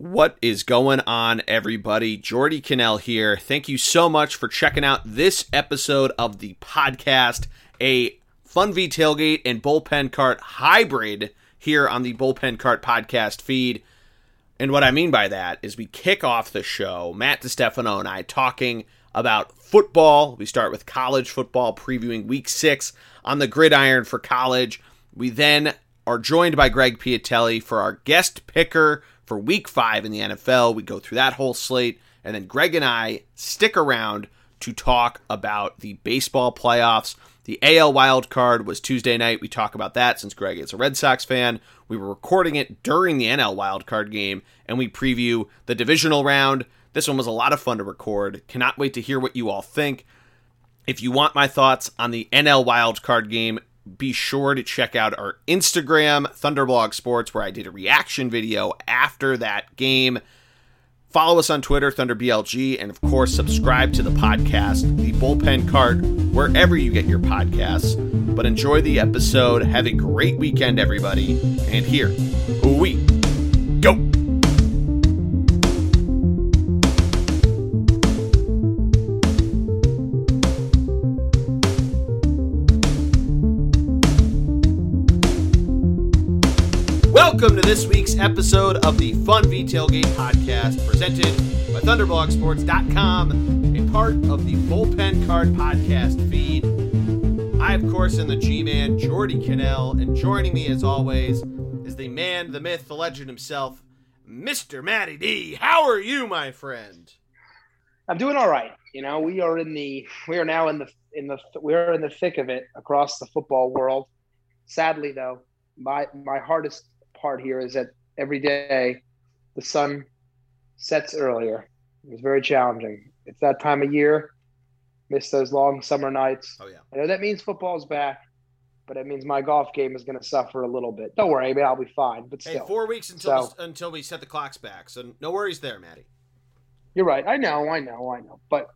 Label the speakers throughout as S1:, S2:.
S1: What is going on, everybody? Geordie Connell here. Thank you so much for checking out this episode of the podcast, a Fun V Tailgate and Bullpen Cart hybrid here on the Bullpen Cart podcast feed. And what I mean by that is we kick off the show, Matt DeStefano and I talking about football. We start with college football, previewing week six on the gridiron for college. We then are joined by Greg Piatelli for our guest picker for week five in the NFL. We go through that whole slate, and then Greg and I stick around to talk about the baseball playoffs. The AL wild card was Tuesday night. We talk about that since Greg is a Red Sox fan. We were recording it during the NL wild card game, and we preview the divisional round. This one was a lot of fun to record. Cannot wait to hear what you all think. If you want my thoughts on the NL wild card game, be sure to check out our Instagram, Thunderblog Sports, where I did a reaction video after that game. Follow us on Twitter, ThunderBLG, and of course, subscribe to the podcast, The Bullpen Cart, wherever you get your podcasts. But enjoy the episode. Have a great weekend, everybody. And here we Welcome to this week's episode of the Fun V Tailgate podcast presented by ThunderblogSports.com, a part of the Bullpen Cart podcast feed. I, of course, am the G Man, Geordie Connell, and joining me as always is the man, the myth, the legend himself, Mr. Matty D. How are you, my friend?
S2: I'm doing all right. You know, we are in the we are now in the in the we're in the thick of it across the football world. Sadly, though, my my hardest part here is that every day the sun sets earlier. It's very challenging. It's that time of year. Miss those long summer nights.
S1: Oh yeah.
S2: I know that means football's back, but it means my golf game is going to suffer a little bit. Don't worry, I mean, I'll be fine. But
S1: Hey,
S2: still,
S1: four weeks until
S2: So-
S1: until we set the clocks back, so no worries there, Matty.
S2: you're right. I know, I know, I know. But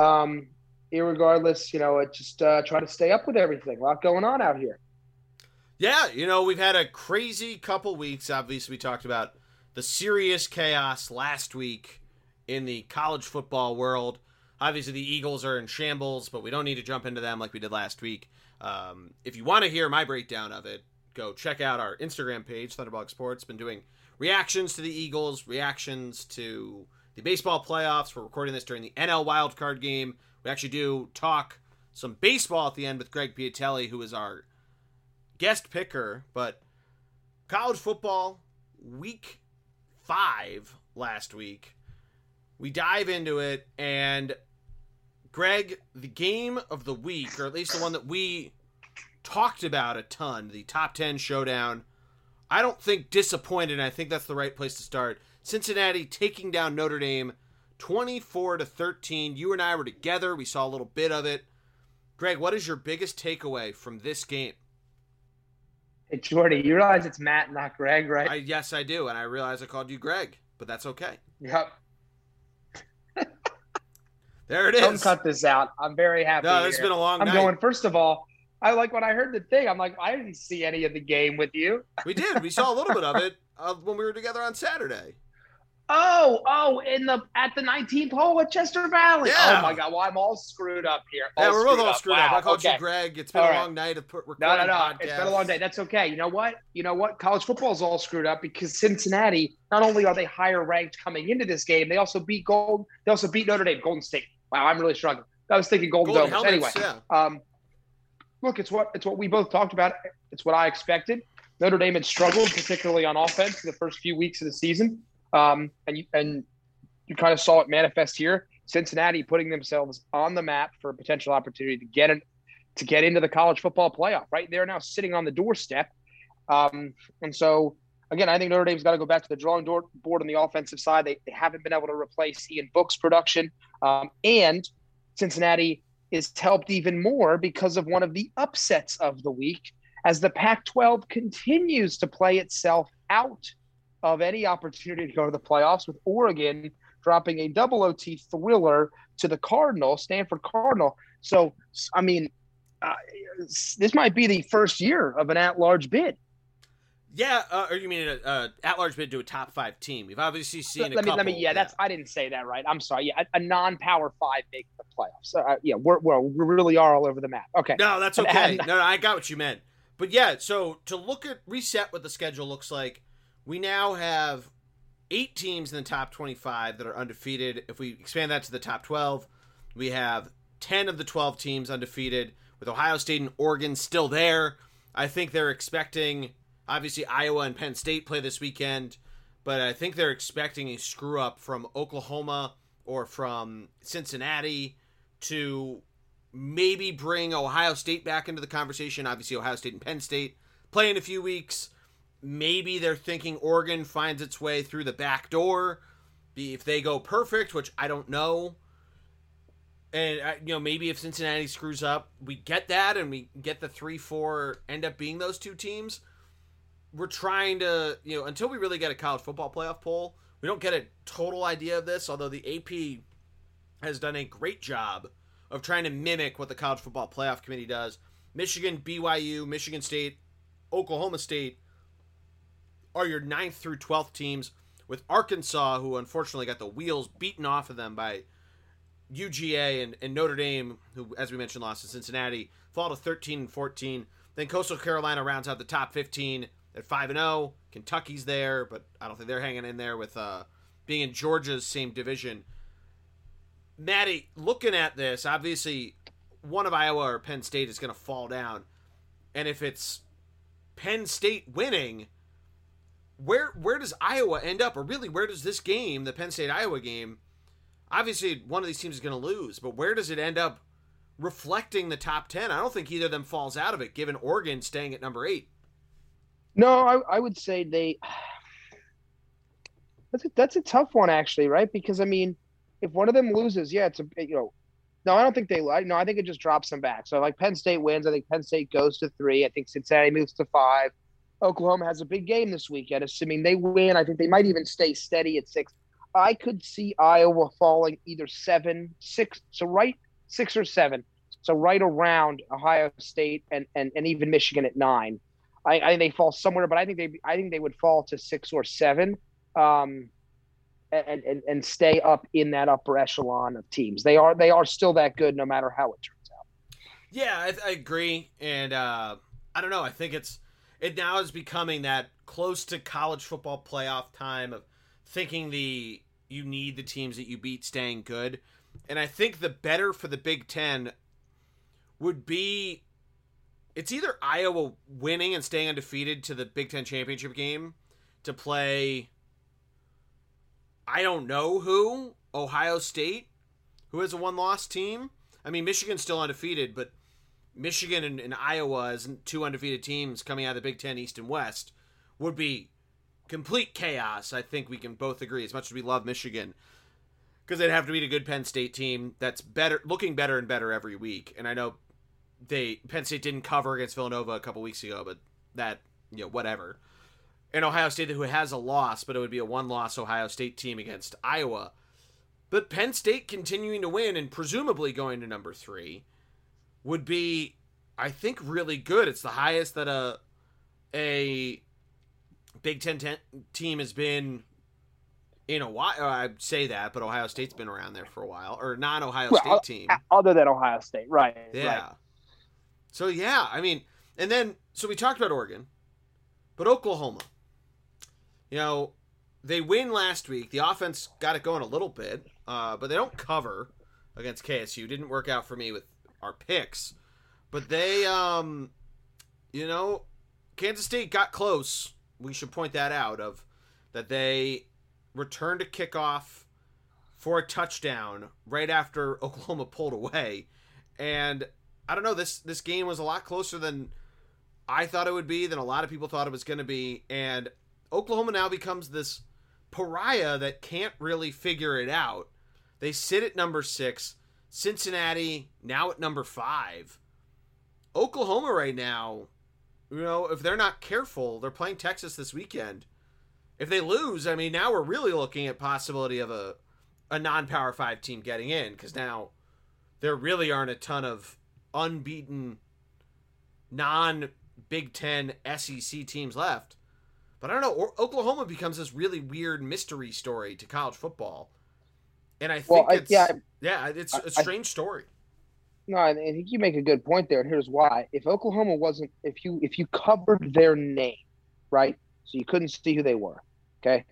S2: um, irregardless, you know, it just uh, try to stay up with everything. A lot going on out here.
S1: Yeah, you know, we've had a crazy couple weeks. Obviously, we talked about the serious chaos last week in the college football world. Obviously, the Eagles are in shambles, but we don't need to jump into them like we did last week. Um, if you want to hear my breakdown of it, go check out our Instagram page, Thunderblog Sports. Been doing reactions to the Eagles, reactions to the baseball playoffs. We're recording this during the NL wildcard game. We actually do talk some baseball at the end with Greg Piatelli, who is our guest picker, but college football week five last week. We dive into it, and Greg, the game of the week, or at least the one that we talked about a ton, the top 10 showdown. I don't think disappointed. I think that's the right place to start. Cincinnati taking down Notre Dame 24 to 13. You and I were together. We saw a little bit of it. Greg, what is your biggest takeaway from this game?
S2: Hey, Geordie, you realize it's Matt, not Greg, right?
S1: I, yes, I do, and I realize I called you Greg, but that's okay.
S2: yep.
S1: There it is.
S2: Don't cut this out. I'm very happy.
S1: No, it's been a long
S2: I'm
S1: night.
S2: going. First of all, I like when I heard the thing. I'm like, I didn't see any of the game with you.
S1: We did. We saw a little bit of it uh, when we were together on Saturday.
S2: Oh, oh, in the at the 19th hole at Chester Valley.
S1: Yeah.
S2: Oh my God! Well, I'm all screwed up here.
S1: yeah, we're both all
S2: up.
S1: screwed up.
S2: Wow,
S1: I called
S2: okay.
S1: you Greg. It's been
S2: All
S1: a
S2: right.
S1: long night of put recording
S2: No, no, no.
S1: podcasts.
S2: It's been a long day. That's okay. You know what? You know what? College football's all screwed up because Cincinnati. Not only are they higher ranked coming into this game, they also beat Gold. They also beat Notre Dame, Golden State. Wow, I'm really struggling. I was thinking Golden,
S1: Golden
S2: Domes. Anyway,
S1: yeah.
S2: um, look, it's what it's what we both talked about. It's what I expected. Notre Dame had struggled, particularly on offense, the first few weeks of the season, um, and you and you kind of saw it manifest here. Cincinnati putting themselves on the map for a potential opportunity to get to get into the college football playoff. Right, they're now sitting on the doorstep, um, and so again, I think Notre Dame's got to go back to the drawing board on the offensive side. They, they haven't been able to replace Ian Book's production, um, and Cincinnati is helped even more because of one of the upsets of the week as the Pac 12 continues to play itself out of any opportunity to go to the playoffs, with Oregon dropping a double OT thriller to the Cardinal, Stanford Cardinal. So, I mean, uh, this might be the first year of an at large bid.
S1: Yeah, uh, or you mean a, a at-large bid to a top five team? We've obviously seen
S2: let
S1: a
S2: me,
S1: couple.
S2: Let me, yeah, that's I didn't say that right. I'm sorry. Yeah, a, a non-power five making the playoffs. Uh, yeah, we're, we're we really are all over the map. Okay.
S1: No, that's
S2: And-
S1: okay.
S2: and-
S1: no, no, I got what you meant. But yeah, so to look at reset what the schedule looks like, we now have eight teams in the top 25 that are undefeated. If we expand that to the top 12, we have 10 of the 12 teams undefeated, with Ohio State and Oregon still there. I think they're expecting, obviously, Iowa and Penn State play this weekend, but I think they're expecting a screw up from Oklahoma or from Cincinnati to maybe bring Ohio State back into the conversation. Obviously, Ohio State and Penn State play in a few weeks. Maybe they're thinking Oregon finds its way through the back door. If they go perfect, which I don't know, and uh, you know maybe if Cincinnati screws up, we get that, and we get the three four end up being those two teams. We're trying to you know until we really get a college football playoff poll, we don't get a total idea of this. Although the AP has done a great job of trying to mimic what the college football playoff committee does. Michigan, BYU, Michigan State, Oklahoma State are your ninth through twelfth teams, with Arkansas, who unfortunately got the wheels beaten off of them by UGA and, and Notre Dame, who, as we mentioned, lost to Cincinnati, fall to 13 and 14. Then Coastal Carolina rounds out the top 15 at 5 and 0. Kentucky's there, but I don't think they're hanging in there with uh, being in Georgia's same division. Maddie, looking at this, obviously one of Iowa or Penn State is going to fall down. And if it's Penn State winning, where where does Iowa end up? Or really, where does this game, the Penn State Iowa game, obviously one of these teams is going to lose, but where does it end up reflecting the top 10? I don't think either of them falls out of it, given Oregon staying at number eight.
S2: No, I, I would say they. That's a, that's a tough one, actually, right? Because I mean, if one of them loses, yeah, it's a you know, no, I don't think they. I no, I think it just drops them back. So like Penn State wins, I think Penn State goes to three. I think Cincinnati moves to five. Oklahoma has a big game this weekend. Assuming they win, I think they might even stay steady at six. I could see Iowa falling either seven, six, so right six or seven, so right around Ohio State and and, and even Michigan at nine. I, I think they fall somewhere, but I think they I think they would fall to six or seven, um, and, and and stay up in that upper echelon of teams. They are they are still that good, no matter how it turns out.
S1: Yeah, I, I agree, and uh, I don't know. I think it's it now is becoming that close to college football playoff time of thinking the you need the teams that you beat staying good, and I think the better for the Big Ten would be it's either Iowa winning and staying undefeated to the Big Ten championship game to play. I don't know who Ohio State, who has a one-loss team. I mean, Michigan's still undefeated, but Michigan and, and Iowa as two undefeated teams coming out of the Big Ten East and West would be complete chaos. I think we can both agree, as much as we love Michigan, because they'd have to beat a good Penn State team that's better, looking better and better every week. And I know they Penn State didn't cover against Villanova a couple weeks ago, but that you know whatever. And Ohio State, who has a loss, but it would be a one-loss Ohio State team against Iowa. But Penn State continuing to win and presumably going to number three would be, I think, really good. It's the highest that a a Big Ten ten- team has been in a while. I'd say that, but Ohio State's been around there for a while, or non-Ohio
S2: Well,
S1: State team.
S2: Other than Ohio State, right?
S1: Yeah.
S2: right.
S1: So yeah, I mean, and then so we talked about Oregon, but Oklahoma. You know, they win last week. The offense got it going a little bit, uh, but they don't cover against KSU. Didn't work out for me with our picks, but they, um, you know, Kansas State got close. We should point that out of that they returned a kickoff for a touchdown right after Oklahoma pulled away, and I don't know this this game was a lot closer than I thought it would be, than a lot of people thought it was going to be, and Oklahoma now becomes this pariah that can't really figure it out. They sit at number six. Cincinnati now at number five. Oklahoma right now, you know, if they're not careful, they're playing Texas this weekend. If they lose, I mean, now we're really looking at possibility of a a non-power five team getting in because now there really aren't a ton of unbeaten non Big Ten SEC teams left. But I don't know. Oklahoma becomes this really weird mystery story to college football, and I think well, it's yeah, yeah, it's a strange I, story.
S2: No, I think you make a good point there, and here's why. If Oklahoma wasn't, if you if you covered their name, right, so you couldn't see who they were, okay.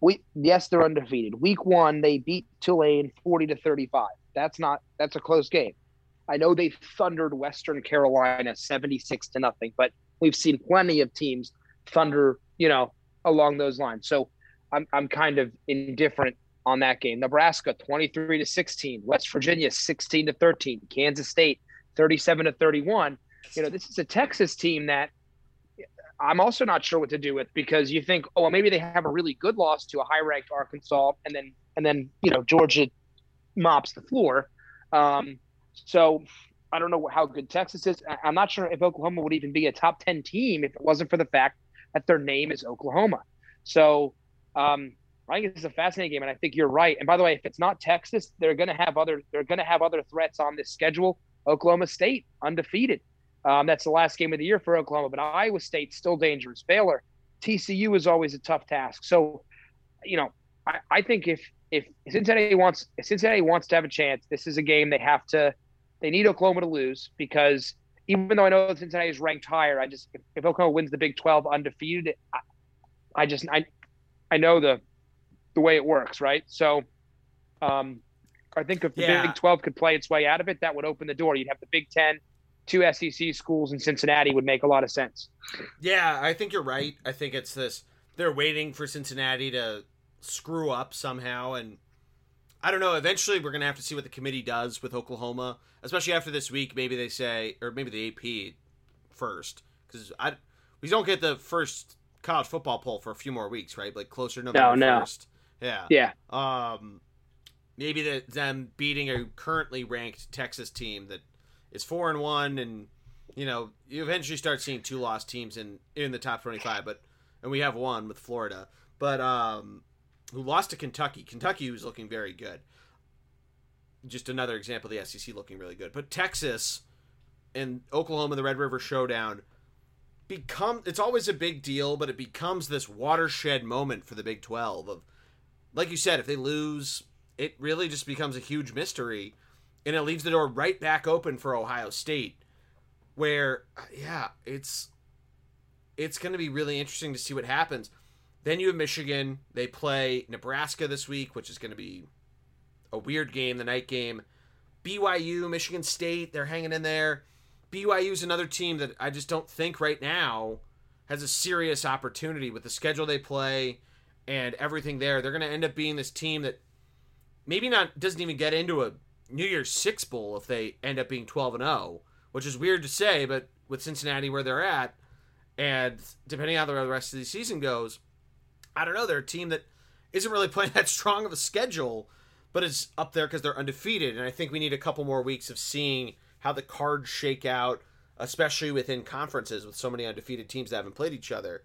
S2: We yes, they're undefeated. Week one, they beat Tulane forty to thirty five. That's not that's a close game. I know they thundered Western Carolina seventy six to nothing, but we've seen plenty of teams thunder, you know, along those lines. So I'm I'm kind of indifferent on that game. Nebraska 23 to 16, West Virginia 16 to 13, Kansas State 37 to 31. You know, this is a Texas team that I'm also not sure what to do with because you think, oh, well, maybe they have a really good loss to a high-ranked Arkansas, and then and then you know Georgia mops the floor. Um, so I don't know how good Texas is. I'm not sure if Oklahoma would even be a top 10 team if it wasn't for the fact that their name is Oklahoma. So um, I think it's a fascinating game, and I think you're right. And by the way, if it's not Texas, they're going to have other they're going to have other threats on this schedule. Oklahoma State undefeated. Um, that's the last game of the year for Oklahoma, but Iowa State still dangerous. Baylor, TCU is always a tough task. So, you know, I, I think if if Cincinnati wants if Cincinnati wants to have a chance, this is a game they have to they need Oklahoma to lose because even though I know Cincinnati is ranked higher, I just if, if Oklahoma wins the Big Twelve undefeated, I, I just I I know the the way it works, right? So, um, I think if the yeah. Big 12 could play its way out of it, that would open the door. You'd have the Big 10, two SEC schools in Cincinnati would make a lot of sense.
S1: Yeah, I think you're right. I think it's this they're waiting for Cincinnati to screw up somehow and I don't know, eventually we're going to have to see what the committee does with Oklahoma, especially after this week maybe they say or maybe the AP first cuz I we don't get the first college football poll for a few more weeks, right? Like closer to November no, no. 1st. Yeah.
S2: Yeah.
S1: Um, maybe the, them beating a currently ranked Texas team that is four and one, and you know you eventually start seeing two lost teams in in the top twenty five. But and we have one with Florida, but um, who lost to Kentucky. Kentucky was looking very good. Just another example of the SEC looking really good. But Texas and Oklahoma, the Red River Showdown become it's always a big deal, but it becomes this watershed moment for the Big 12 of like you said, if they lose, it really just becomes a huge mystery, and it leaves the door right back open for Ohio State, where yeah, it's it's going to be really interesting to see what happens. Then you have Michigan. They play Nebraska this week, which is going to be a weird game, the night game. BYU, Michigan State, they're hanging in there. BYU is another team that I just don't think right now has a serious opportunity with the schedule they play and everything there. They're going to end up being this team that maybe not doesn't even get into a New Year's Six bowl if they end up being 12 and 0, which is weird to say, but with Cincinnati where they're at, and depending on how the rest of the season goes, I don't know. They're a team that isn't really playing that strong of a schedule, but is up there because they're undefeated. And I think we need a couple more weeks of seeing how the cards shake out, especially within conferences with so many undefeated teams that haven't played each other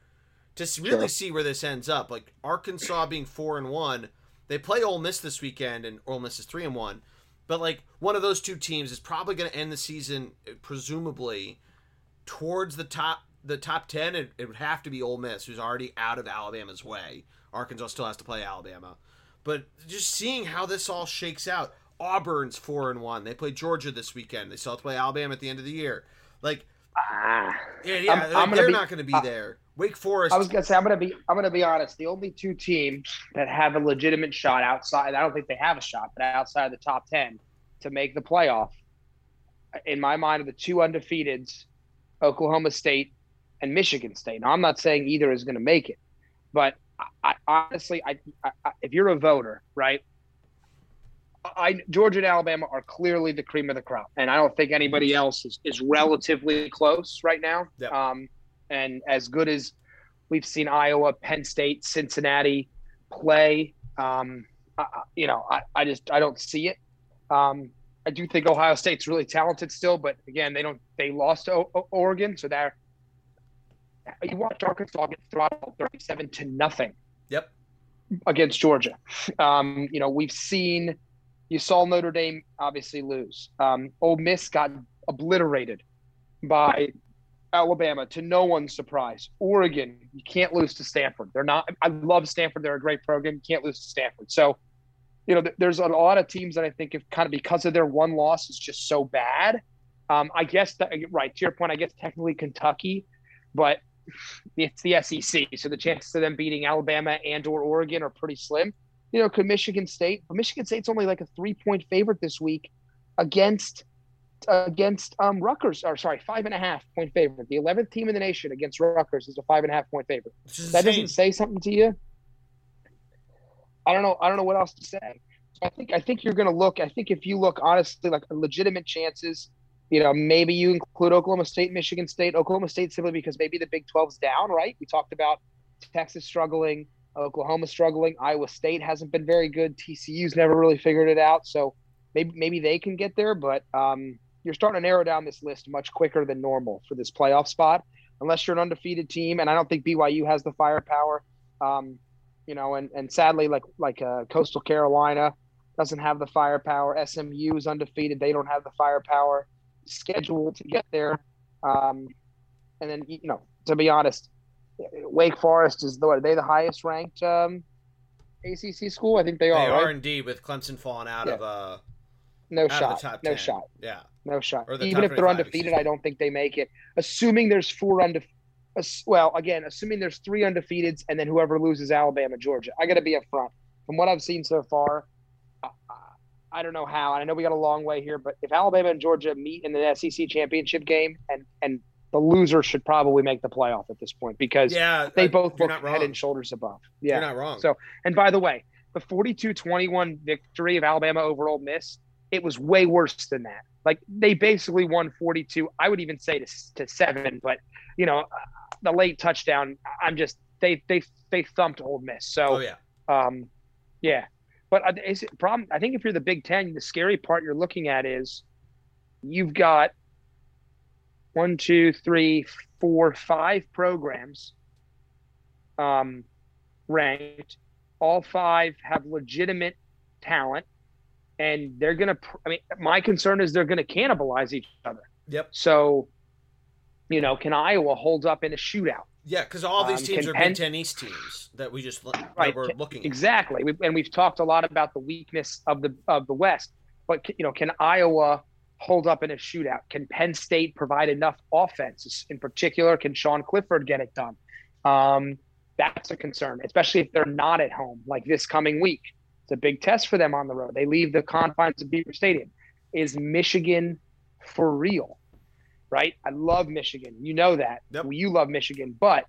S1: to really sure. see where this ends up. Like Arkansas being four and one, they play Ole Miss this weekend, and Ole Miss is three and one. But like one of those two teams is probably going to end the season, presumably, towards the top the top ten. It, it would have to be Ole Miss, who's already out of Alabama's way. Arkansas still has to play Alabama, but just seeing how this all shakes out. Auburn's four and one. They play Georgia this weekend. They still have to play Alabama at the end of the year. Like, ah, yeah, yeah, I'm, I'm they're be, not going to be uh, there. Wake Forest.
S2: I was gonna say I'm gonna be I'm gonna be honest. The only two teams that have a legitimate shot outside I don't think they have a shot, but outside of the top ten to make the playoff, in my mind, are the two undefeateds, Oklahoma State and Michigan State. Now I'm not saying either is gonna make it, but I, I honestly, I, I, if you're a voter, right? I Georgia and Alabama are clearly the cream of the crop, and I don't think anybody else is, is relatively close right now. Yep. Um, and as good as we've seen Iowa, Penn State, Cincinnati play, um, I, you know, I, I just I don't see it. Um, I do think Ohio State's really talented still, but again, they don't. They lost to o- Oregon, so they're. You watch Arkansas get throttled thirty-seven to nothing.
S1: Yep.
S2: Against Georgia, um, you know we've seen. You saw Notre Dame obviously lose. Um, Ole Miss got obliterated by Alabama, to no one's surprise. Oregon, you can't lose to Stanford. They're not. I love Stanford. They're a great program. You can't lose to Stanford. So, you know, there's a lot of teams that I think have kind of because of their one loss is just so bad. Um, I guess that, right to your point. I guess technically Kentucky, but it's the SEC, so the chances of them beating Alabama and or Oregon are pretty slim. You know, could Michigan State? But Michigan State's only like a three point favorite this week against against um, Rutgers, or sorry, five and a half point favorite. The 11th team in the nation against Rutgers is a five and a half point favorite. That doesn't say something to you. I don't know. I don't know what else to say. I think I think you're going to look. I think if you look honestly, like legitimate chances, you know, maybe you include Oklahoma State, Michigan State, Oklahoma State simply because maybe the Big 12's down, right? We talked about Texas struggling, Oklahoma struggling, Iowa State hasn't been very good. TCU's never really figured it out, so maybe maybe they can get there, but um, you're starting to narrow down this list much quicker than normal for this playoff spot, unless you're an undefeated team. And I don't think BYU has the firepower. Um, you know, and, and sadly, like like uh, Coastal Carolina doesn't have the firepower. SMU is undefeated; they don't have the firepower schedule to get there. Um, and then you know, to be honest, Wake Forest is the are they the highest ranked um, ACC school? I think they are.
S1: They
S2: right?
S1: are indeed, with Clemson falling out yeah. of uh,
S2: no shot, no
S1: 10.
S2: shot.
S1: Yeah,
S2: no shot. Even if they're undefeated, I don't think they make it. Assuming there's four undefeated. Well, again, assuming there's three undefeateds and then whoever loses Alabama, Georgia. I got to be upfront. From what I've seen so far, I, I don't know how. And I know we got a long way here, but if Alabama and Georgia meet in the SEC championship game, and and the loser should probably make the playoff at this point because
S1: yeah,
S2: they both look head and shoulders above. Yeah,
S1: you're not wrong.
S2: So, and by the way, the 42-21 victory of Alabama over Ole Miss, it was way worse than that. Like they basically won 42. I would even say to, to seven, but you know, the late touchdown. I'm just they they they thumped Ole Miss. So
S1: oh, yeah,
S2: um, yeah. But is it problem? I think if you're the Big Ten, the scary part you're looking at is you've got one, two, three, four, five programs um, ranked. All five have legitimate talent and they're to i mean my concern is they're to cannibalize each other.
S1: Yep.
S2: So you know can iowa hold up in a shootout?
S1: Yeah because all these um, teams are Penn, big ten east teams that we just right, we're looking
S2: exactly. We, and we've talked a lot about the weakness of the of the west but you know can iowa hold up in a shootout? Can penn state provide enough offense in particular can sean clifford get it done? Um, that's a concern especially if they're not at home like this coming week it's a big test for them on the road. They leave the confines of Beaver Stadium. Is Michigan for real? Right? I love Michigan. You know that.
S1: Yep.
S2: You love Michigan, but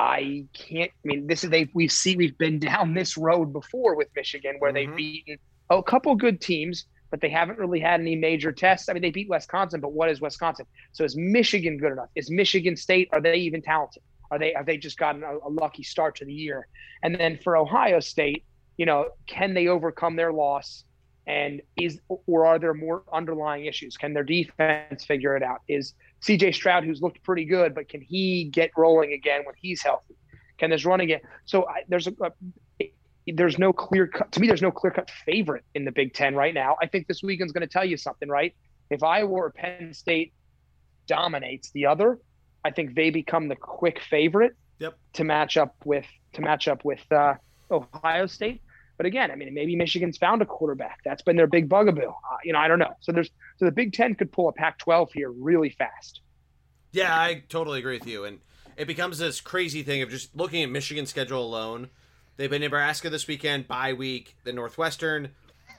S2: I can't. I mean, this is they. We see we've been down this road before with Michigan, where mm-hmm. they've beaten a couple good teams, but they haven't really had any major tests. I mean, they beat Wisconsin, but what is Wisconsin? So is Michigan good enough? Is Michigan State? Are they even talented? Are they? Have they just gotten a, a lucky start to the year? And then for Ohio State, you know, can they overcome their loss? And is or are there more underlying issues? Can their defense figure it out? Is CJ Stroud, who's looked pretty good, but can he get rolling again when he's healthy? Can this run again? So I, there's a, a there's no clear cut to me. There's no clear cut favorite in the Big Ten right now. I think this weekend's going to tell you something, right? If Iowa or Penn State dominates the other, I think they become the quick favorite
S1: yep.
S2: to match up with to match up with uh, Ohio State. But again, I mean, maybe Michigan's found a quarterback. That's been their big bugaboo. Uh, you know, I don't know. So there's so the Big Ten could pull a Pac-12 here really fast.
S1: Yeah, I totally agree with you. And it becomes this crazy thing of just looking at Michigan's schedule alone. They've been Nebraska this weekend, bye week, the Northwestern,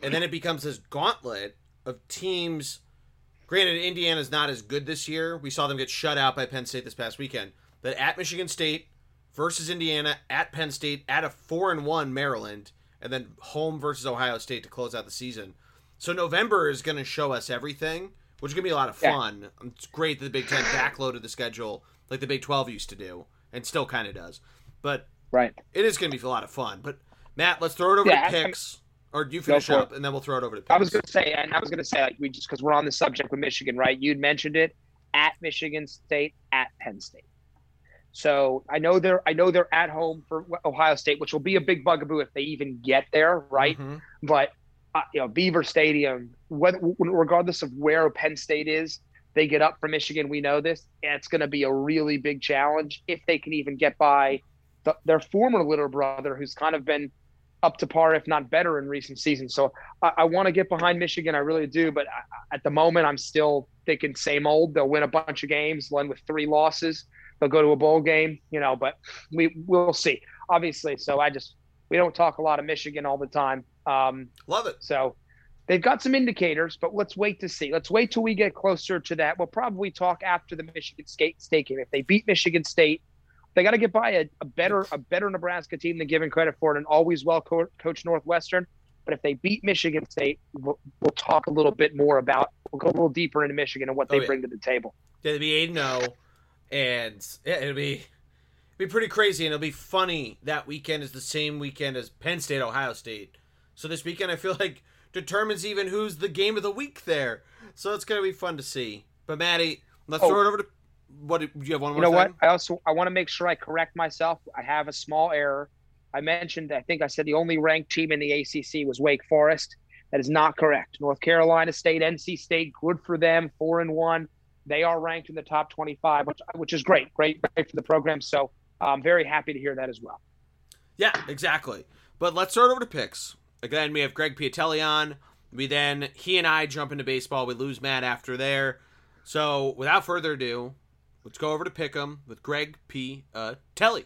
S1: and then it becomes this gauntlet of teams. Granted, Indiana's not as good this year. We saw them get shut out by Penn State this past weekend. But at Michigan State versus Indiana, at Penn State, at a four and one Maryland, and then home versus Ohio State to close out the season. So November is going to show us everything, which is going to be a lot of fun. Yeah. It's great that the Big Ten backloaded the schedule like the Big Twelve used to do, and still kind of does. But
S2: right,
S1: it is going to be a lot of fun. But Matt, let's throw it over yeah, to picks. or do you finish up, and then we'll throw it over to picks. I
S2: was going to say, and I was going to say, like, we just because we're on the subject with Michigan, right? You'd mentioned it at Michigan State, at Penn State. So I know they're I know they're at home for Ohio State, which will be a big bugaboo if they even get there, right? Mm-hmm. But uh, you know, Beaver Stadium, whether, regardless of where Penn State is, they get up for Michigan. We know this, and it's going to be a really big challenge if they can even get by the, their former little brother, who's kind of been up to par, if not better, in recent seasons. So I, I want to get behind Michigan. I really do. But I, at the moment, I'm still thinking same old. They'll win a bunch of games, one with three losses. They'll go to a bowl game, you know. But we we'll see. Obviously, so I just we don't talk a lot of Michigan all the time. Um,
S1: Love it.
S2: So they've got some indicators, but let's wait to see. Let's wait till we get closer to that. We'll probably talk after the Michigan State State game. If they beat Michigan State, they got to get by a, a, better a better Nebraska team than given credit for it, and always well co- coached Northwestern. But if they beat Michigan State, we'll, we'll, talk a little bit more about. We'll go a little deeper into Michigan and what they oh, yeah. bring to the table.
S1: Yeah, they'll be eight zero, oh, and yeah, it'll be it'll be pretty crazy, and it'll be funny. That weekend is the same weekend as Penn State, Ohio State. So this weekend, I feel like determines even who's the game of the week there. So it's gonna be fun to see. But Maddie, let's oh. throw it over to what do you have one
S2: more? You know what? I also I want to make sure I correct myself. I have a small error. I mentioned I think I said the only ranked team in the ACC was Wake Forest. That is not correct. North Carolina State, NC State, good for them, four and one. They are ranked in the top 25, which, which is great, great, great for the program. So I'm very happy to hear that as well.
S1: Yeah, exactly. But let's start over to picks. Again, we have Greg Piatelli on. We then he and I jump into baseball. We lose Matt after there. So without further ado, Let's go over to pick Pick'em with Greg P. Uh, Telly.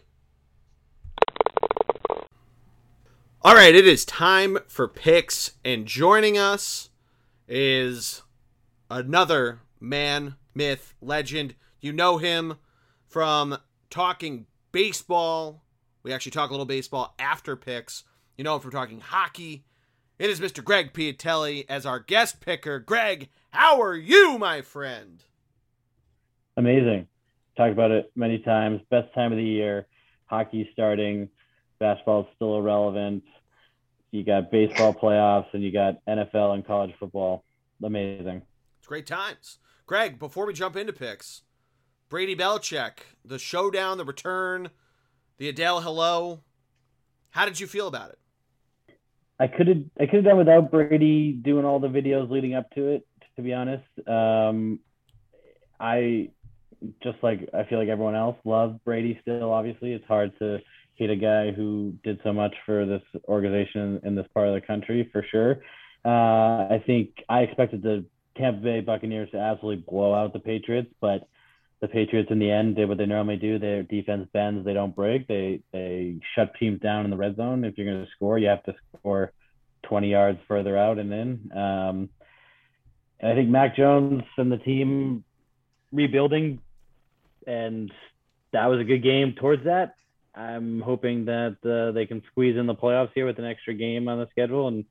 S1: All right, it is time for picks, and joining us is another man, myth, legend. You know him from talking baseball. We actually talk a little baseball after picks. You know him from talking hockey. It is Mr. Greg Piatelli as our guest picker. Greg, how are you, my friend?
S3: Amazing talked about it many times. Best time of the year. Hockey starting. Basketball is still irrelevant. You got baseball playoffs and you got NFL and college football. Amazing.
S1: It's great times. Greg, before we jump into picks, Brady Belichick, the showdown, the return, the Adele hello. How did you feel about it?
S3: I could have I could have done without Brady doing all the videos leading up to it. To be honest, um, I just like I feel like everyone else, love Brady still. Obviously, it's hard to hate a guy who did so much for this organization in this part of the country for sure. Uh, I think I expected the Tampa Bay Buccaneers to absolutely blow out the Patriots, but the Patriots in the end did what they normally do. Their defense bends, they don't break. They they shut teams down in the red zone. If you're going to score, you have to score 20 yards further out and in. Um, and I think Mac Jones and the team rebuilding and that was a good game towards that. I'm hoping that uh, they can squeeze in the playoffs here with an extra game on the schedule and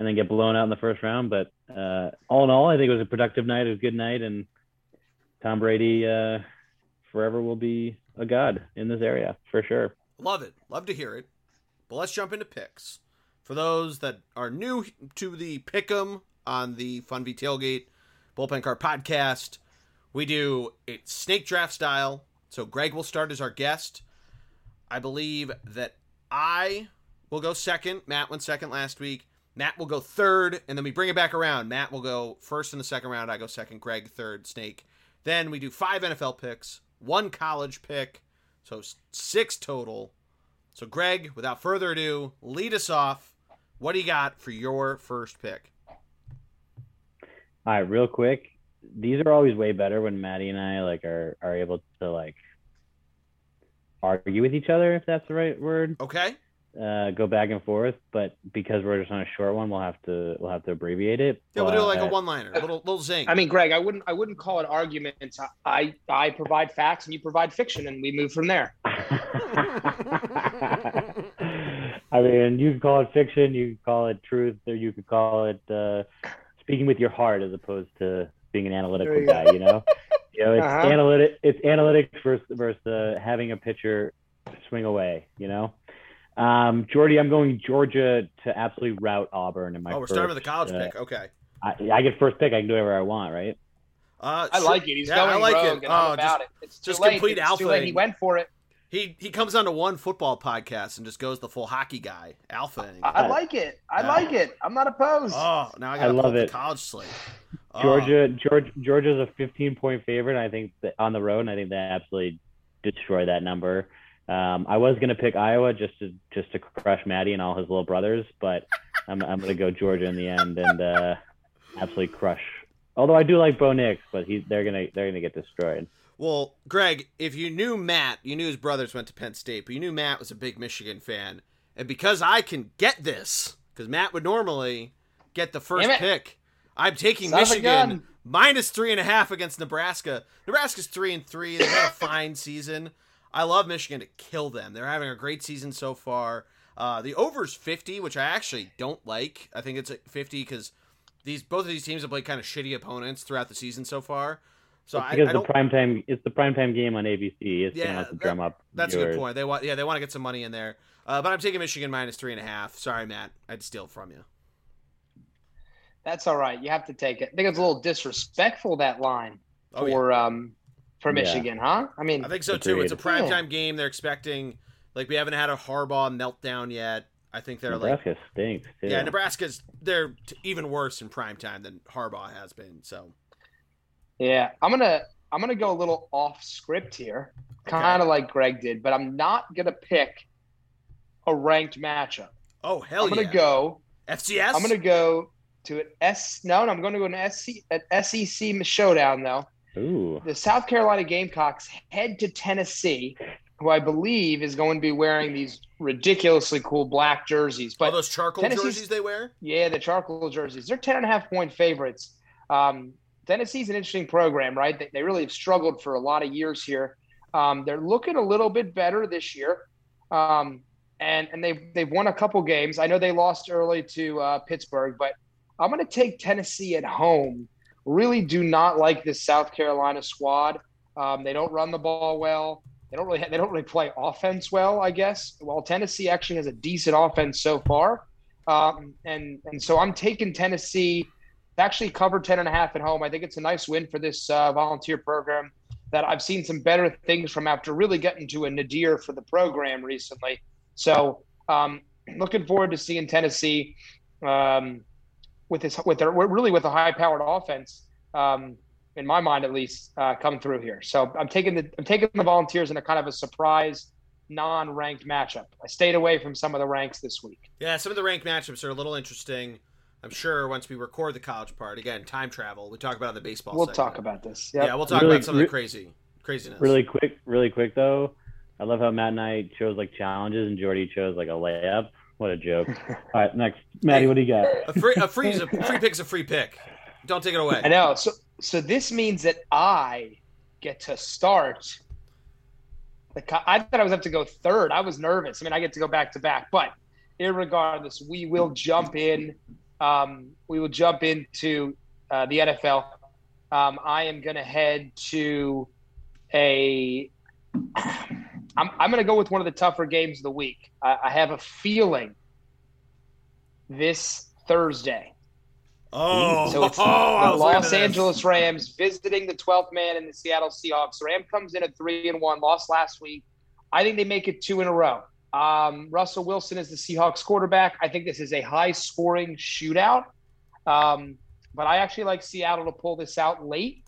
S3: and then get blown out in the first round. But uh, all in all, I think it was a productive night. It was a good night, and Tom Brady uh, forever will be a god in this area for sure.
S1: Love it. Love to hear it. But let's jump into picks. For those that are new to the Pick'em on the Fun V Tailgate Bullpen Cart podcast, we do it snake draft style. So Greg will start as our guest. I believe that I will go second. Matt went second last week. Matt will go third, and then we bring it back around. Matt will go first in the second round. I go second. Greg third. Snake. Then we do five NFL picks, one college pick, so six total. So Greg, without further ado, lead us off. What do you got for your first pick?
S3: All right, real quick these are always way better when Maddie and I like are are able to like argue with each other if that's the right word.
S1: Okay.
S3: Uh, go back and forth, but because we're just on a short one, we'll have to we'll have to abbreviate it.
S1: Yeah, we'll do like a one liner, little little zing.
S2: I mean, Greg, I wouldn't I wouldn't call it arguments. I I provide facts and you provide fiction, and we move from there.
S3: I mean, you can call it fiction, you can call it truth, or you could call it uh, speaking with your heart as opposed to being an analytical guy, you know. you know, it's uh-huh. analytic. It's analytics versus versus uh, having a pitcher swing away. You know. Um, Geordie, I'm going Georgia to absolutely rout Auburn in my.
S1: Oh, we're
S3: first,
S1: starting with the college uh, pick. Okay.
S3: I, I, get first pick. I can do whatever I want, right?
S2: Uh, I like it. He's yeah, going I like rogue, it. oh, just, it. It's just complete it's alpha. He went for it.
S1: He he comes onto one football podcast and just goes the full hockey guy alpha.
S2: I, I like it. I uh, like it. I'm not opposed.
S1: Oh, now I got to love it. college slate. Oh,
S3: Georgia, George, Georgia's a 15 point favorite. I think that on the road, and I think they absolutely destroy that number. Um, I was gonna pick Iowa just to just to crush Maddie and all his little brothers, but I'm I'm gonna go Georgia in the end and uh, absolutely crush. Although I do like Bo Nix, but he's they're gonna they're gonna get destroyed.
S1: Well, Greg, if you knew Matt, you knew his brothers went to Penn State, but you knew Matt was a big Michigan fan. And because I can get this, because Matt would normally get the first pick, I'm taking
S2: Son
S1: Michigan minus three and a half against Nebraska. Nebraska's three and three. They've had a fine season. I love Michigan to kill them. They're having a great season so far. Uh, the over's 50, which I actually don't like. I think it's 50 because these both of these teams have played kind of shitty opponents throughout the season so far. So I,
S3: because
S1: I
S3: the
S1: don't.
S3: primetime it's the primetime game on ABC. It's
S1: Yeah,
S3: gonna have to
S1: that-
S3: drum up.
S1: That's a good point. They want, yeah, they want to get some money in there. Uh, but I'm taking Michigan minus three and a half. Sorry, Matt, I'd steal from you.
S2: That's all right. You have to take it. I think it's a little disrespectful that line
S1: Oh, yeah.
S2: for um for
S3: Yeah.
S2: Michigan, huh? I mean,
S1: I think so too. It's a
S3: Agreed.
S1: primetime game. They're expecting, like, we haven't had a Harbaugh meltdown yet. I think they're like,
S3: Nebraska stinks. Too.
S1: yeah, Nebraska's they're t- even worse in primetime than Harbaugh has been. So
S2: yeah, I'm gonna I'm gonna go a little off script here, kind of like Greg did, but I'm not gonna pick a ranked matchup.
S1: oh hell yeah.
S2: I'm gonna go.
S1: FCS.
S2: I'm gonna go to an S. No, no, I'm going to go to an SC an SEC showdown though.
S3: Ooh.
S2: The South Carolina Gamecocks head to Tennessee, who I believe is going to be wearing these ridiculously cool black jerseys.
S1: all
S2: But
S1: those charcoal
S2: Tennessee's-
S1: jerseys they wear.
S2: yeah, the charcoal jerseys. They're 10 and a half point favorites. Um, Tennessee's an interesting program, right? They, they really have struggled for a lot of years here. Um, they're looking a little bit better this year. Um, and and they've, they've won a couple games. I know they lost early to uh, Pittsburgh, but I'm going to take Tennessee at home. Really do not like this South Carolina squad. Um, they don't run the ball well. They don't really they don't really play offense well, I guess. While Tennessee actually has a decent offense so far, um, and and so I'm taking Tennessee actually cover 10 and a half at home. I think it's a nice win for this uh, volunteer program that I've seen some better things from after really getting to a nadir for the program recently. So um, looking forward to seeing Tennessee um, with this with their really with a high powered offense. Um, in my mind, at least, uh, come through here. So I'm taking the I'm taking the Volunteers in a kind of a surprise, non-ranked matchup. I stayed away from some of the ranks this week.
S1: Yeah, some of the ranked matchups are a little interesting. I'm sure once we record the college part again, time travel. We talk about it in the baseball.
S2: We'll
S1: segment.
S2: talk about this.
S1: Yeah, we'll talk
S3: Really-
S1: about some of the crazy craziness.
S3: Really quick, really quick though. I love how Matt and I chose like challenges and Geordie chose like a layup. What a joke. All right, next. Maddie, what do you got?
S1: a free a free a free pick's a free pick. Don't take it away.
S2: I know. So so this means that I get to start. The co- I thought I was up to go third. I was nervous. I mean, I get to go back to back, but irregardless, we will jump in. Um, we will jump into uh, the NFL. Um, I am going to head to a. I'm, I'm going to go with one of the tougher games of the week. I, I have a feeling this Thursday.
S1: Oh,
S2: So it's
S1: oh,
S2: the
S1: was
S2: Los. Angeles Rams visiting the 12th man in the Seattle Seahawks. Ram comes in at three and one, lost last week. I think they make it two in a row. Um, Russell Wilson is the Seahawks quarterback. I think this is a high scoring shootout. Um, but I actually like Seattle to pull this out late.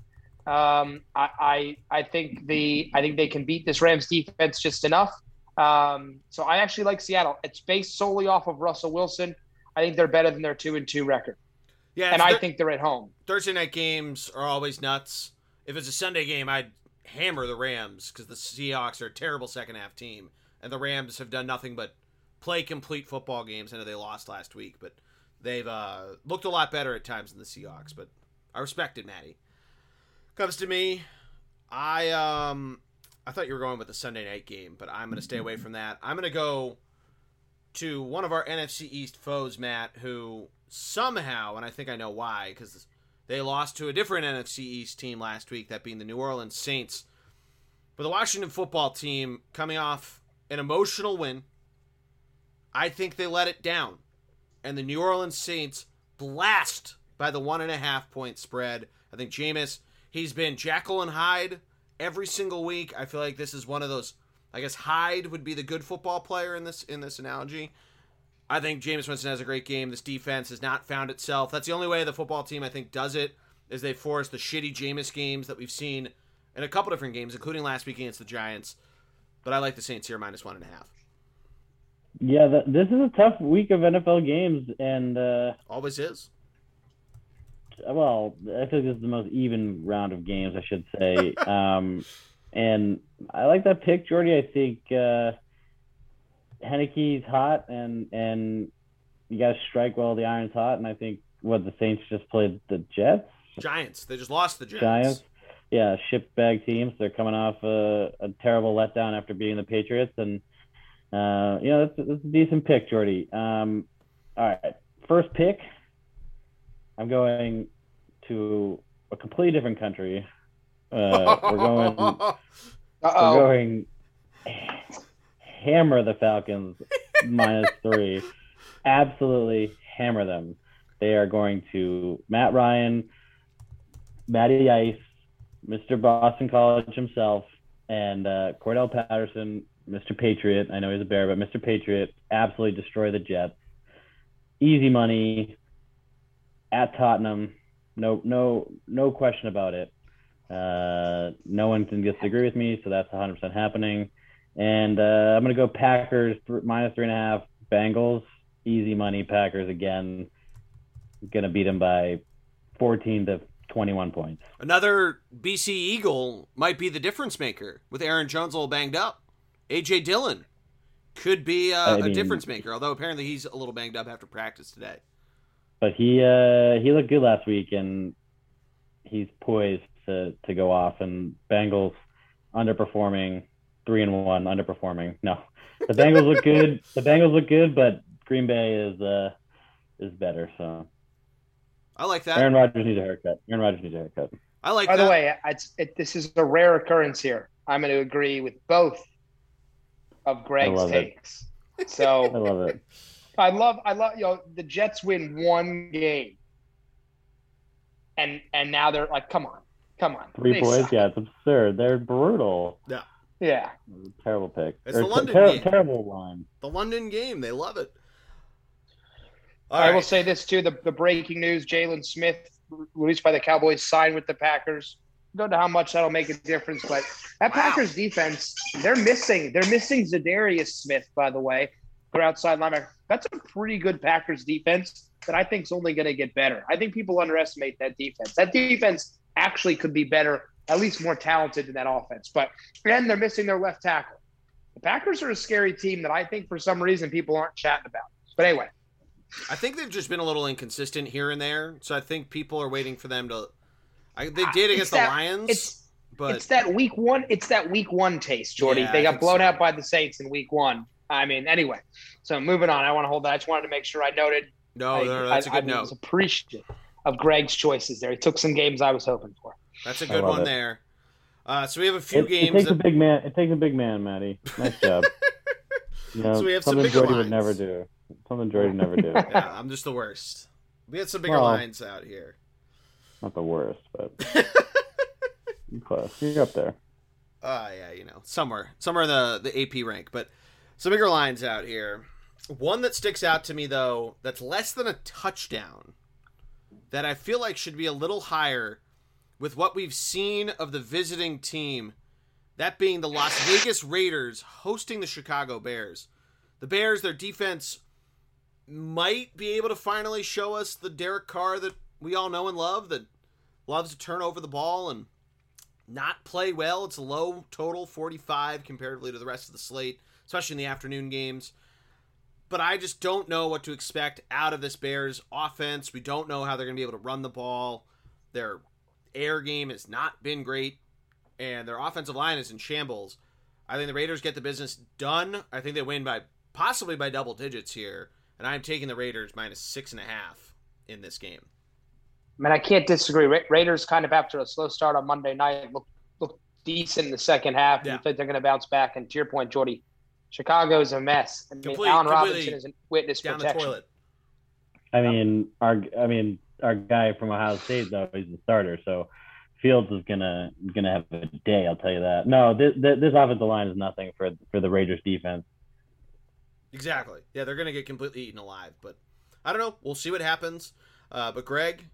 S2: Um, I, I I think the I think they can beat this Rams defense just enough. Um, so I actually like Seattle. It's based solely off of Russell Wilson. I think they're better than their two and two record,
S1: Yeah,
S2: and I think they're at home.
S1: Thursday night games are always nuts. If it's a Sunday game, I'd hammer the Rams because the Seahawks are a terrible second half team, and the Rams have done nothing but play complete football games. I know they lost last week, but they've uh, looked a lot better at times than the Seahawks. But I respect it, Matty. Comes to me, I um, I thought you were going with the Sunday night game, but I'm going to stay away from that. I'm going to go to one of our NFC East foes, Matt, who somehow, and I think I know why, because they lost to a different NFC East team last week, that being the New Orleans Saints. But the Washington football team coming off an emotional win, I think they let it down. And the New Orleans Saints blast by the one and a half point spread. I think Jameis, he's been Jekyll and Hyde every single week. I feel like this is one of those. I guess Hyde would be the good football player in this in this analogy. I think Jameis Winston has a great game. This defense has not found itself. That's the only way the football team I think does it is they force the shitty Jameis games that we've seen in a couple different games, including last week against the Giants. But I like the Saints here minus one and a half.
S3: Yeah, this is a tough week of NFL games, and uh,
S1: Always is.
S3: Well, I feel like this is the most even round of games, I should say. um, and I like that pick, Geordie. I think uh, Heinicke's hot, and and you got to strike while the iron's hot. And I think what the Saints just played the Jets,
S1: Giants. They just lost the Giants.
S3: Giants. Yeah, ship bag teams. They're coming off a, a terrible letdown after beating the Patriots, and uh, you know that's, that's a decent pick, Geordie. Um, all right, first pick. I'm going to a completely different country. Uh, we're going.
S2: Uh
S3: We're going hammer the Falcons minus three. Absolutely hammer them. They are going to Matt Ryan, Matty Ice, Mr. Boston College himself, and uh, Cordarrelle Patterson, Mr. Patriot. I know he's a bear, but Mr. Patriot absolutely destroy the Jets. Easy money at Tottenham. No, no, no question about it. Uh, no one can disagree with me, so that's 100% happening. And uh, I'm going to go Packers th- minus three and a half. Bengals, easy money. Packers again. Going to beat them by 14 to 21 points.
S1: Another BC Eagle might be the difference maker with Aaron Jones a little banged up. AJ Dillon could be uh,
S3: I
S1: a
S3: mean-
S1: difference maker, although apparently he's a little banged up after practice today.
S3: But he uh, he looked good last week, and he's poised to, to go off. And Bengals underperforming, three and one underperforming. No, the Bengals look good. The Bengals look good, but Green Bay is uh, is better. So
S1: I like that.
S3: Aaron Rodgers needs a haircut. Aaron Rodgers needs a haircut.
S1: I like
S2: By
S1: that.
S2: the way, it's, it, this is a rare occurrence here. I'm going to agree with both of Greg's
S3: love it.
S2: takes.
S3: I love it.
S2: I love, I love, you know, the Jets win one game, and and now they're like, come on, come on,
S3: Three
S2: They
S3: points.
S2: suck.
S3: Yeah, it's absurd. They're brutal.
S2: yeah. Yeah.
S3: Terrible pick.
S1: It's the London
S3: ter-
S1: game.
S3: terrible line.
S1: the London game, they love it. All
S2: I will say this too: the, the breaking news: Jaylon Smith, released by the Cowboys, signed with the Packers. Don't know how much that'll make a difference, but that
S1: Wow.
S2: Packers defense, they're missing. They're missing Za'Darius Smith, by the way, their outside linebacker. That's a pretty good Packers defense that I think is only going to get better. I think people underestimate that defense. That defense actually could be better, at least more talented than that offense. But and they're missing their left tackle. The Packers are a scary team that I think for some reason people aren't chatting about. But anyway,
S1: I think they've just been a little inconsistent here and there, so I think people are waiting for them to. I, they did ah,
S2: It's
S1: against the Lions,
S2: it's
S1: but
S2: it's that week one. It's that week one taste, Geordie.
S1: Yeah,
S2: they got blown
S1: so.
S2: out by the Saints in week one. I mean, anyway. So moving on. I want to hold that. I just wanted to make sure I noted.
S1: no,
S2: I,
S1: no, no, that's a
S2: I,
S1: good
S2: I
S1: note.
S2: was appreciative of Greg's choices there. He took some games I was hoping for.
S1: That's a good one
S3: it.
S1: there. Uh, so we have a few
S3: It, it
S1: games.
S3: takes a big man. It takes a big man, Matty. Nice job. You know,
S1: So we have some
S3: something
S1: bigger
S3: Geordie
S1: lines.
S3: would never do. Something Geordie would never do.
S1: yeah, I'm just the worst. We had some bigger
S3: Well-
S1: lines out here.
S3: Not the worst, but close. You're up there.
S1: Uh yeah, you know, somewhere, somewhere in the the AP rank, but some bigger lines out here. One that sticks out to me though, that's less than a touchdown, that I feel like should be a little higher, with what we've seen of the visiting team, that being the Las Vegas Raiders hosting the Chicago Bears. The Bears, their defense might be able to finally show us the Derek Carr that we all know and love, that loves to turn over the ball and not play well. It's a low total, 45 comparatively to the rest of the slate, especially in the afternoon games. But I just don't know what to expect out of this Bears offense. We don't know how they're going to be able to run the ball. Their air game has not been great, and their offensive line is in shambles. I think the Raiders get the business done. I think they win by possibly by double digits here, and I'm taking the Raiders minus six and a half in this game.
S2: I mean, I can't disagree. Ra- Raiders kind of after a slow start on Monday night look look decent in the second half.
S1: Yeah.
S2: You think they're going to bounce back? And to your point, Geordie, Chicago's a mess. I mean,
S1: Complete-
S2: Allen
S1: completely
S2: Robinson is a witness
S1: Down the
S2: protection.
S1: toilet.
S3: I mean, our I mean, our guy from Ohio State though, he's the starter, so Fields is gonna gonna have a day. I'll tell you that. No, this this offensive line is nothing for for the Raiders defense.
S1: Exactly. Yeah, they're going to get completely eaten alive. But I don't know. We'll see what happens. Uh, but Greg,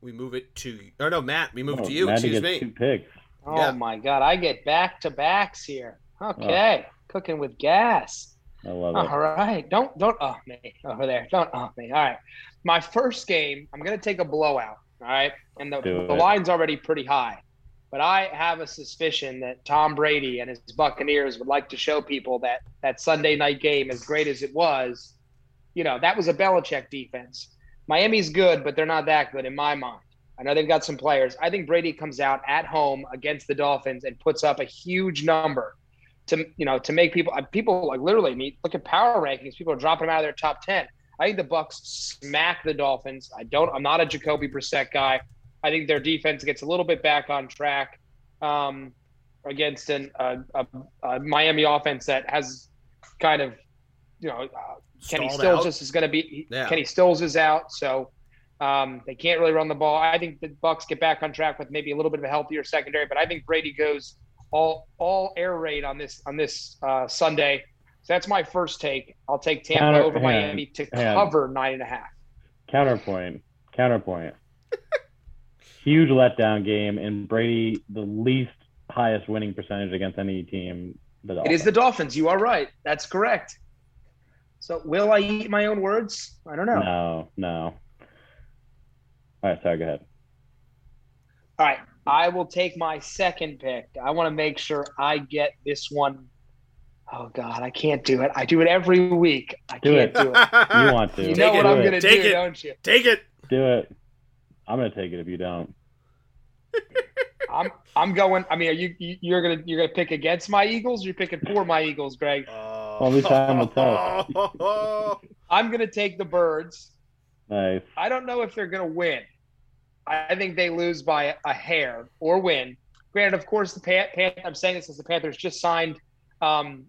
S1: we move it to or no, Matt, we move
S3: Oh,
S1: it to you.
S3: Maddie
S1: Excuse
S3: gets
S1: me.
S3: Two picks.
S2: Oh
S1: Yeah.
S2: my god, I get back to backs here. Okay, cooking with gas.
S3: I love
S2: All
S3: it.
S2: right, don't don't oh me over there. Don't oh me. All right, my first game, I'm gonna take a blowout. All right, and the, the line's already pretty high, but I have a suspicion that Tom Brady and his Buccaneers would like to show people that that Sunday night game, as great as it was, you know, that was a Belichick defense. Miami's good, but they're not that good in my mind. I know they've got some players. I think Brady comes out at home against the Dolphins and puts up a huge number to you know to make people uh, people like literally I mean, look at power rankings. People are dropping them out of their top ten. I think the Bucs smack the Dolphins. I don't. I'm not a Jacoby Brissett guy. I think their defense gets a little bit back on track um, against an, a, a, a Miami offense that has kind of you know uh, Kenny Stills
S1: out.
S2: just is going to be
S1: Yeah.
S2: Kenny Stills is out, so um, they can't really run the ball. I think the Bucs get back on track with maybe a little bit of a healthier secondary, but I think Brady goes all all air raid on this on this uh, Sunday. So that's my first take. I'll take Tampa
S3: Counter-
S2: over
S3: hang
S2: Miami to
S3: hang on.
S2: cover nine and a half.
S3: Counterpoint. Counterpoint. Huge letdown game, and Brady the least highest winning percentage against any team. The
S2: It is the Dolphins. You are right. That's correct. So will I eat my own words? I don't know.
S3: No, no. All right, sorry. Go ahead.
S2: All right. I will take my second pick. I want to make sure I get this one. Oh God, I can't do it. I do it every week. I
S3: Do
S2: can't
S3: it.
S2: do it.
S3: You want to?
S2: You
S1: Take
S2: know
S1: it.
S2: what I'm gonna
S1: Take
S2: do,
S1: it.
S2: don't you?
S1: Take it.
S3: Do it. I'm gonna take it if you don't.
S2: I'm I'm going. I mean, are you you- you're gonna you're gonna pick against my Eagles? Or you're picking for my Eagles, Greg.
S3: Only time will tell.
S2: I'm gonna take the Birds.
S3: Nice.
S2: I don't know if they're gonna win. I think they lose by a hair or win. Granted, of course, the Pan- Pan- I'm saying this as the Panthers just signed um,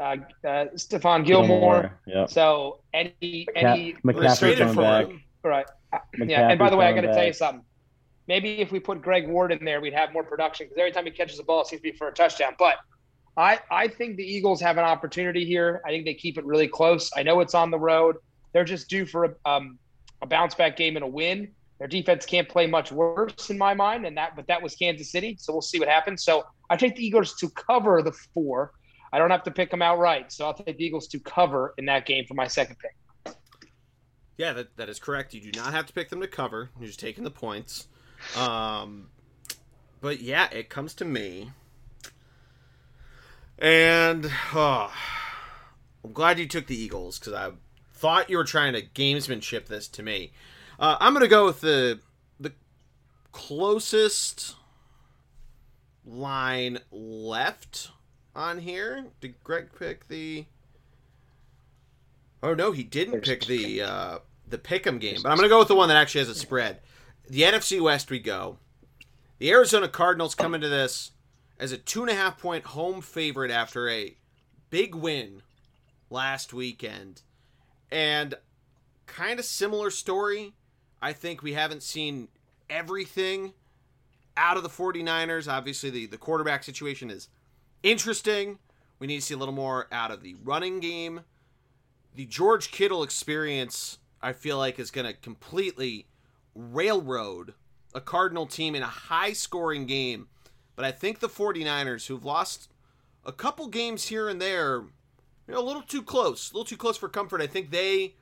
S2: uh, uh, Stephon Gilmore.
S3: Yep.
S2: So any any
S3: McCaffrey's
S1: traded
S3: coming
S1: for
S3: back.
S1: him.
S2: right? Yeah. And by the way, I got to tell you something. Maybe if we put Greg Ward in there, we'd have more production because every time he catches the ball, it seems to be for a touchdown. But I I think the Eagles have an opportunity here. I think they keep it really close. I know it's on the road. They're just due for a, um, a bounce back game and a win. Their defense can't play much worse in my mind, and that but that was Kansas City, so we'll see what happens. So I take the Eagles to cover the four. I don't have to pick them outright, so I'll take the Eagles to cover in that game for my second pick.
S1: Yeah, that, that is correct. You do not have to pick them to cover. You're just taking the points. Um, but yeah, it comes to me. And oh, I'm glad you took the Eagles because I thought you were trying to gamesmanship this to me. Uh, I'm going to go with the the closest line left on here. Did Greg pick the? Oh no, he didn't pick the uh, the Pick'em game. But I'm going to go with the one that actually has a spread. The NFC West we go. The Arizona Cardinals come into this as a two and a half point home favorite after a big win last weekend, and kind of similar story. I think we haven't seen everything out of the 49ers. Obviously, the, the quarterback situation is interesting. We need to see a little more out of the running game. The George Kittle experience, I feel like, is going to completely railroad a Cardinal team in a high scoring game. But I think the 49ers, who've lost a couple games here and there, you know, a little too close, a little too close for comfort. I think they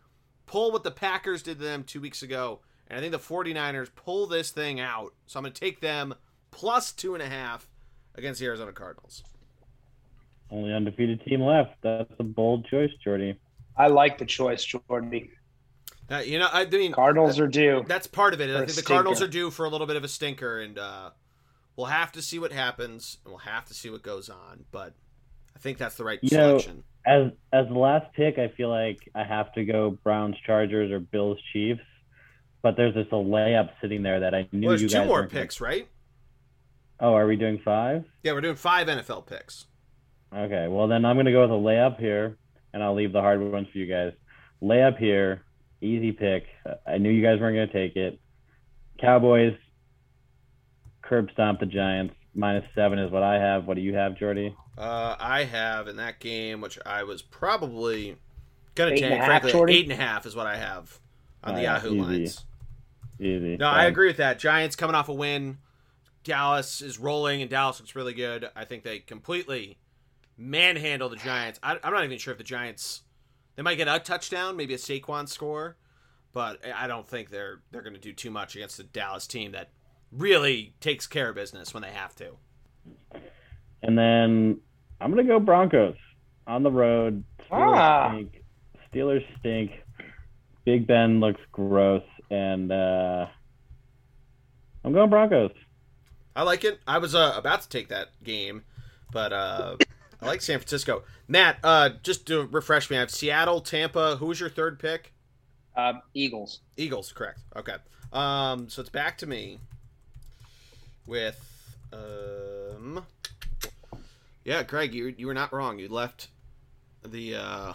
S1: pull what the Packers did to them two weeks ago. And I think the 49ers pull this thing out. So I'm going to take them plus two and a half against the Arizona Cardinals.
S3: Only undefeated team left. That's a bold choice, Geordie.
S2: I like the choice, Geordie.
S1: Uh, you know, I mean,
S2: Cardinals are due.
S1: that's part of it. I think the Cardinals are due for a little bit of a stinker, and uh, we'll have to see what happens, and we'll have to see what goes on. But I think that's the right
S3: You know,
S1: selection.
S3: As as the last pick, I feel like I have to go Browns, Chargers, or Bills, Chiefs. But there's just a layup sitting there that I knew
S1: well,
S3: you
S1: there's
S3: guys.
S1: two more
S3: weren't gonna-
S1: picks, right?
S3: Oh, are we doing five?
S1: Yeah, we're doing five NFL picks.
S3: Okay, well then I'm gonna go with a layup here, and I'll leave the hard ones for you guys. Layup here, easy pick. I knew you guys weren't gonna take it. Cowboys, curb stomp the Giants. Minus seven is what I have. What do you have, Geordie?
S1: Uh, I have in that game, which I was probably gonna
S2: Eight
S1: take.
S2: a half,
S1: Frankly, eight and a half is what I have on the
S3: Oh,
S1: Yahoo
S3: easy.
S1: lines.
S3: Easy.
S1: No, I agree with that. Giants coming off a win. Dallas is rolling, and Dallas looks really good. I think they completely manhandle the Giants. I, am not even sure if the Giants they might get a touchdown, maybe a Saquon score, but I don't think they're they're going to do too much against the Dallas team that really takes care of business when they have to.
S3: And then I'm going to go Broncos on the road. Steelers
S2: Ah.
S3: stink. Steelers stink. Big Ben looks gross, and uh, I'm going Broncos.
S1: I like it. I was uh, about to take that game, but uh, I like San Francisco. Matt, uh, just to refresh me, I have Seattle, Tampa. Who was your third pick?
S2: Um, Eagles.
S1: Eagles, correct. Okay. Um, so it's back to me with um, yeah, Greg, you you were not wrong. You left the uh,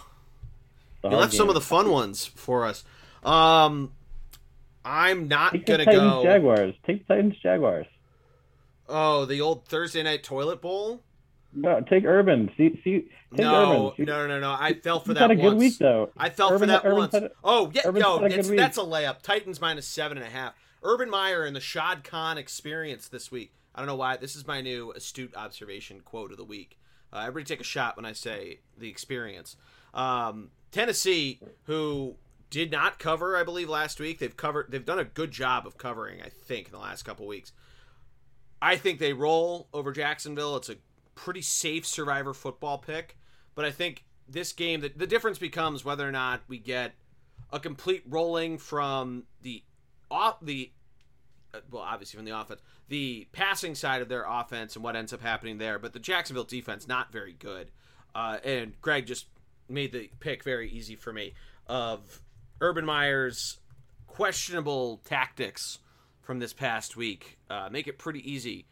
S1: you left some of the fun ones for us. Um, I'm not
S3: Take
S1: gonna
S3: Titans
S1: go.
S3: Jaguars. Take the Titans Jaguars.
S1: Oh, the old Thursday night toilet bowl.
S3: No, take Urban. See, see, take
S1: No,
S3: Urban.
S1: no, no, no. I fell for that
S3: had a
S1: once.
S3: good week though.
S1: I fell for that
S3: Urban
S1: once.
S3: a-
S1: oh, yeah,
S3: Urban's had a
S1: that's a layup. Titans minus seven and a half. Urban Meyer and the Shad Khan experience this week. I don't know why. This is my new astute observation quote of the week. Uh, everybody take a shot when I say the experience. Um, Tennessee, who did not cover, I believe, last week. They've covered. They've done a good job of covering. I think in the last couple weeks. I think they roll over Jacksonville. It's a pretty safe survivor football pick, but I think this game the, the difference becomes whether or not we get a complete rolling from the off the well obviously from the offense the passing side of their offense and what ends up happening there but the Jacksonville defense not very good uh, and Greg just made the pick very easy for me of Urban Meyer's questionable tactics from this past week uh, make it pretty easy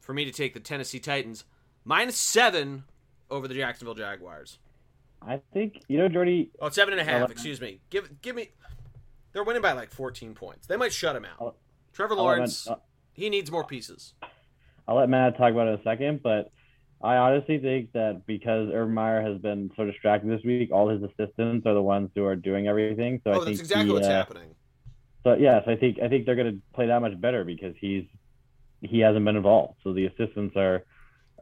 S1: for me to take the Tennessee Titans minus seven over the Jacksonville Jaguars.
S3: I think you know, Geordie.
S1: Oh, seven and a half. Excuse me. Give give me. They're winning by like 14 points. They might shut him out.
S3: I'll-
S1: Trevor
S3: I'll let,
S1: Lawrence,
S3: Matt,
S1: he needs more pieces.
S3: I'll let Matt talk about it in a second, but I honestly think that because Urban Meyer has been so distracted this week, all his assistants are the ones who are doing everything. So I
S1: oh,
S3: think
S1: that's exactly
S3: he,
S1: what's
S3: uh,
S1: happening.
S3: So yes, I think I think they're going to play that much better because he's he hasn't been involved. So the assistants are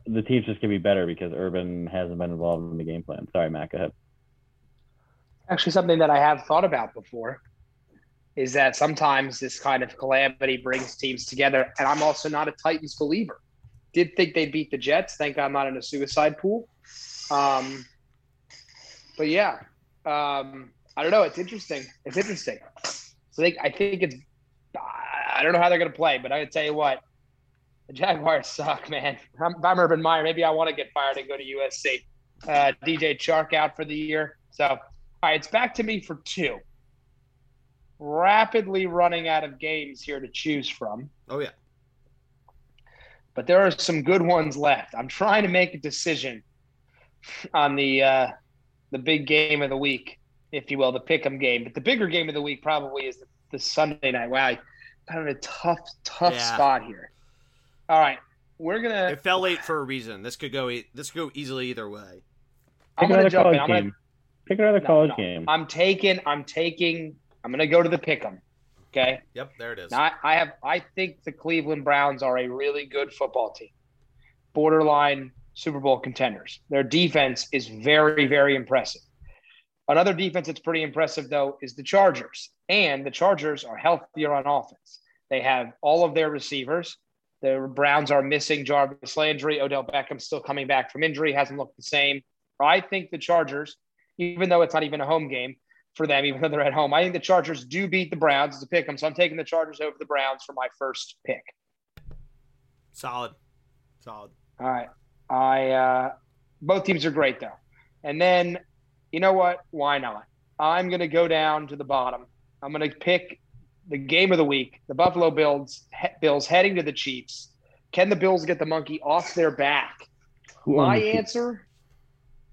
S3: the team's just going to be better because Urban hasn't been involved in the game plan. Sorry, Matt, go ahead.
S2: Actually, something that I have thought about before is that sometimes this kind of calamity brings teams together. And I'm also not a Titans believer. Did think they beat the Jets. Thank God I'm not in a suicide pool. Um, but yeah, um, I don't know. It's interesting. It's interesting. So I think, I think it's, I don't know how they're going to play, but I can tell you what, the Jaguars suck, man. I'm, if I'm Urban Meyer. Maybe I want to get fired and go to USC. Uh, DJ Chark out for the year. So, all right, it's back to me for two. Rapidly running out of games here to choose from,
S1: Oh yeah.
S2: but there are some good ones left. I'm trying to make a decision on the uh, the big game of the week, if you will, the pick'em game. But the bigger game of the week probably is the, the Sunday night. Wow, I got in a tough, tough
S1: Yeah.
S2: spot here. All right, we're gonna.
S1: It fell late for a reason. This could go. e- This could go easily either way.
S2: I'm
S3: Pick
S2: gonna
S3: another
S2: jump
S3: college
S2: in. I'm gonna
S3: game. Pick another
S2: No,
S3: college
S2: no.
S3: game.
S2: I'm taking. I'm taking. I'm going to go to the pick'em. Okay.
S1: Yep, there it is.
S2: Now, I, I have. I think the Cleveland Browns are a really good football team, borderline Super Bowl contenders. Their defense is very, very impressive. Another defense that's pretty impressive though is the Chargers, and the Chargers are healthier on offense. They have all of their receivers. The Browns are missing Jarvis Landry. Odell Beckham still coming back from injury, hasn't looked the same. I think the Chargers, even though it's not even a home game for them, even though they're at home, I think the Chargers do beat the Browns to pick them. So I'm taking the Chargers over the Browns for my first pick.
S1: Solid. Solid.
S2: All right. I uh, both teams are great though. And then you know what? Why not? I'm going to go down to the bottom. I'm going to pick the game of the week: the Buffalo Bills. He, Bills heading to the Chiefs. Can the Bills get the monkey off their back?
S3: Who
S2: My
S3: the
S2: answer: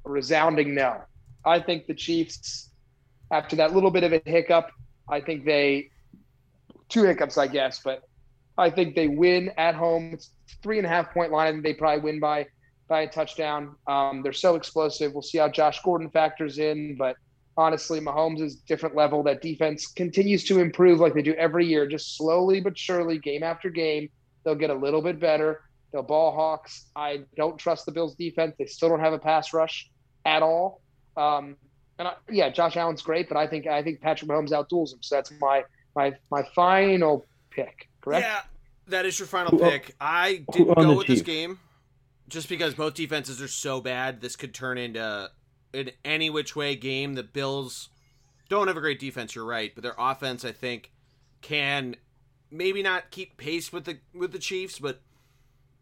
S2: a resounding no. I think the Chiefs, after that little bit of a hiccup, I think they two hiccups, I guess, but I think they win at home. It's three and a half point line. They probably win by by a touchdown. Um, they're so explosive. We'll see how Josh Gordon factors in, but honestly, Mahomes is different level. That defense continues to improve like they do every year, just slowly but surely, game after game. They'll get a little bit better. They'll ball hawks. I don't trust the Bills defense. They still don't have a pass rush at all. Um, and I, yeah, Josh Allen's great, but I think I think Patrick Mahomes outduels him. So that's my my my final pick. Correct?
S1: Yeah, that is your final pick. I didn't go with this game just because both defenses are so bad. This could turn into an any which way game. The Bills don't have a great defense. You're right, but their offense, I think, can maybe not keep pace with the with the Chiefs, but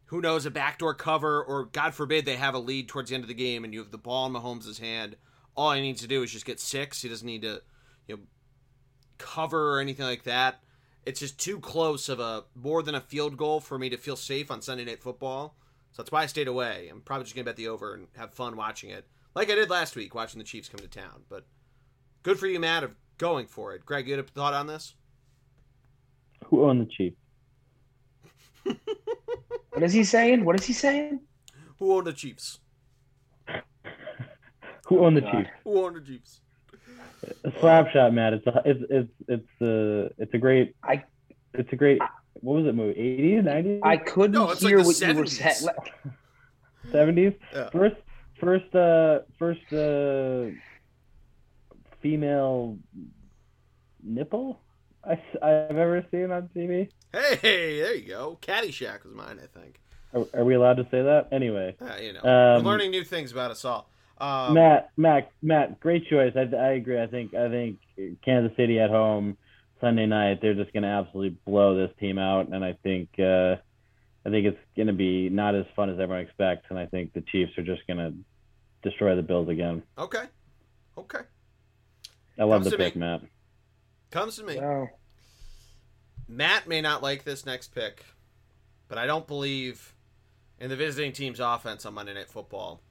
S1: who knows a backdoor cover or God forbid they have a lead towards the end of the game and you have the ball in Mahomes' hand. All he needs to do is just get six. He doesn't need to, you know, cover or anything like that. It's just too close of a more than a field goal for me to feel safe on Sunday Night Football. So that's why I stayed away. I'm probably just gonna bet the over and have fun watching it, like I did last week watching the Chiefs come to town. But good for you, Matt, of going for it. Greg, you had a thought on this?
S3: Who owned the Chiefs?
S2: what is he saying? What is he saying?
S1: Who owned the Chiefs?
S3: Who owned the God. Chiefs?
S1: Who owned the Chiefs?
S3: A slap shot, Matt. It's a it's it's it's a it's a great
S2: I
S3: it's a great what was it movie? Eighties, nineties?
S2: I couldn't no, hear like what 70s. you were saying.
S3: Seventies? Yeah. First first uh first uh female nipple I, I've ever seen on TV.
S1: Hey, there you go. Caddyshack was mine, I think.
S3: Are, are we allowed to say that? Anyway,
S1: uh, you know, um, we're learning new things about us all.
S3: Um, Matt, Matt, Matt, great choice. I, I agree. I think I think Kansas City at home Sunday night, they're just going to absolutely blow this team out, and I think uh, I think it's going to be not as fun as everyone expects, and I think the Chiefs are just going to destroy the Bills again.
S1: Okay, okay.
S3: I love Comes the pick, me. Matt.
S1: Comes to me. Wow. Matt may not like this next pick, but I don't believe in the visiting team's offense on Monday Night Football.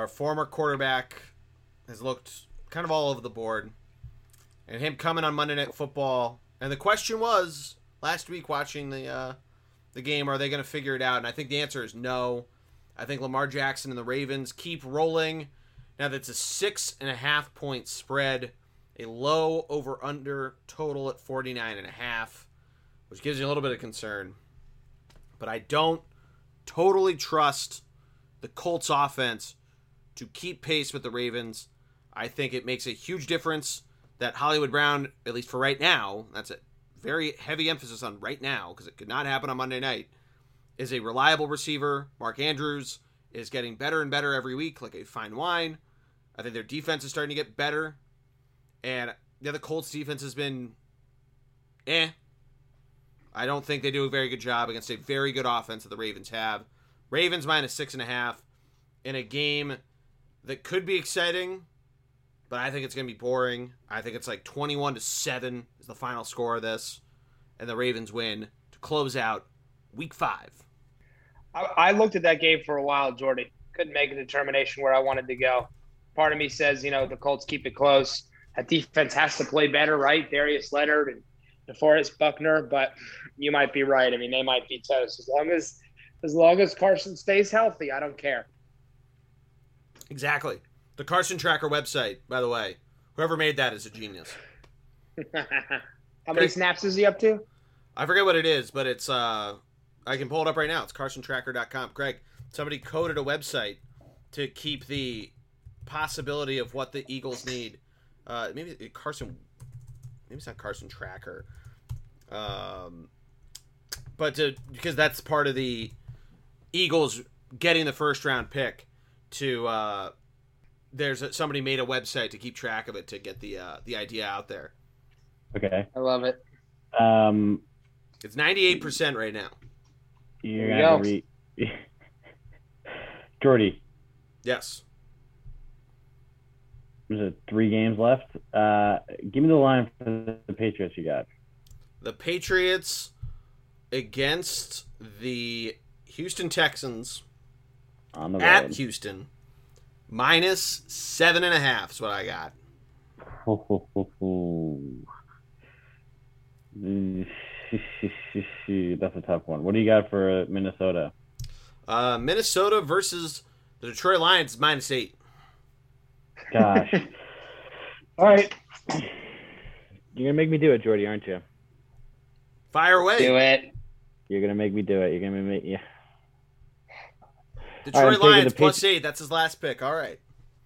S1: Our former quarterback has looked kind of all over the board and him coming on Monday Night Football. And the question was last week watching the uh, the game, are they going to figure it out? And I think the answer is no. I think Lamar Jackson and the Ravens keep rolling. Now that's a six and a half point spread, a low over under total at 49 and a half, which gives you a little bit of concern. But I don't totally trust the Colts offense to keep pace with the Ravens. I think it makes a huge difference that Hollywood Brown, at least for right now, that's a very heavy emphasis on right now because it could not happen on Monday night, is a reliable receiver. Mark Andrews is getting better and better every week, like a fine wine. I think their defense is starting to get better. And yeah, the Colts defense has been eh. I don't think they do a very good job against a very good offense that the Ravens have. Ravens minus six and a half in a game that could be exciting but I think it's going to be boring. I think it's like 21 to 7 is the final score of this, and the Ravens win to close out week five.
S2: I, I looked at that game for a while, Geordie. Couldn't make a determination where I wanted to go. Part of me says, you know, the Colts keep it close. That defense has to play better, right? Darius Leonard and DeForest Buckner, but you might be right. I mean, they might be toast as long as as long as Carson stays healthy. I don't care.
S1: Exactly. The Carson Tracker website, by the way, whoever made that is a genius.
S2: How many snaps is he up to?
S1: I forget what it is, but it's uh I can pull it up right now. It's carsontracker.com. Greg, somebody coded a website to keep the possibility of what the Eagles need. Uh maybe Carson maybe it's not Carson Tracker. Um but to because that's part of the Eagles getting the first round pick to uh there's a, somebody made a website to keep track of it to get the uh, the idea out there.
S3: Okay,
S2: I love it.
S3: Um,
S1: it's ninety eight percent right now.
S3: You're gonna read, Geordie.
S1: Yes.
S3: There's three games left. Uh, give me the line for the Patriots. You got
S1: the Patriots against the Houston Texans
S3: on the road.
S1: at Houston Minus seven and a half is what I got.
S3: That's a tough one. What do you got for Minnesota?
S1: Uh, Minnesota versus the Detroit Lions minus eight.
S3: Gosh. All right. You're gonna make me do it, Geordie, aren't you?
S1: Fire away.
S2: Do it.
S3: You're gonna make me do it. You're gonna make yeah.
S1: Detroit
S3: All right, I'm
S1: Lions
S3: the
S1: plus
S3: Patri-
S1: eight. That's his last pick. All right.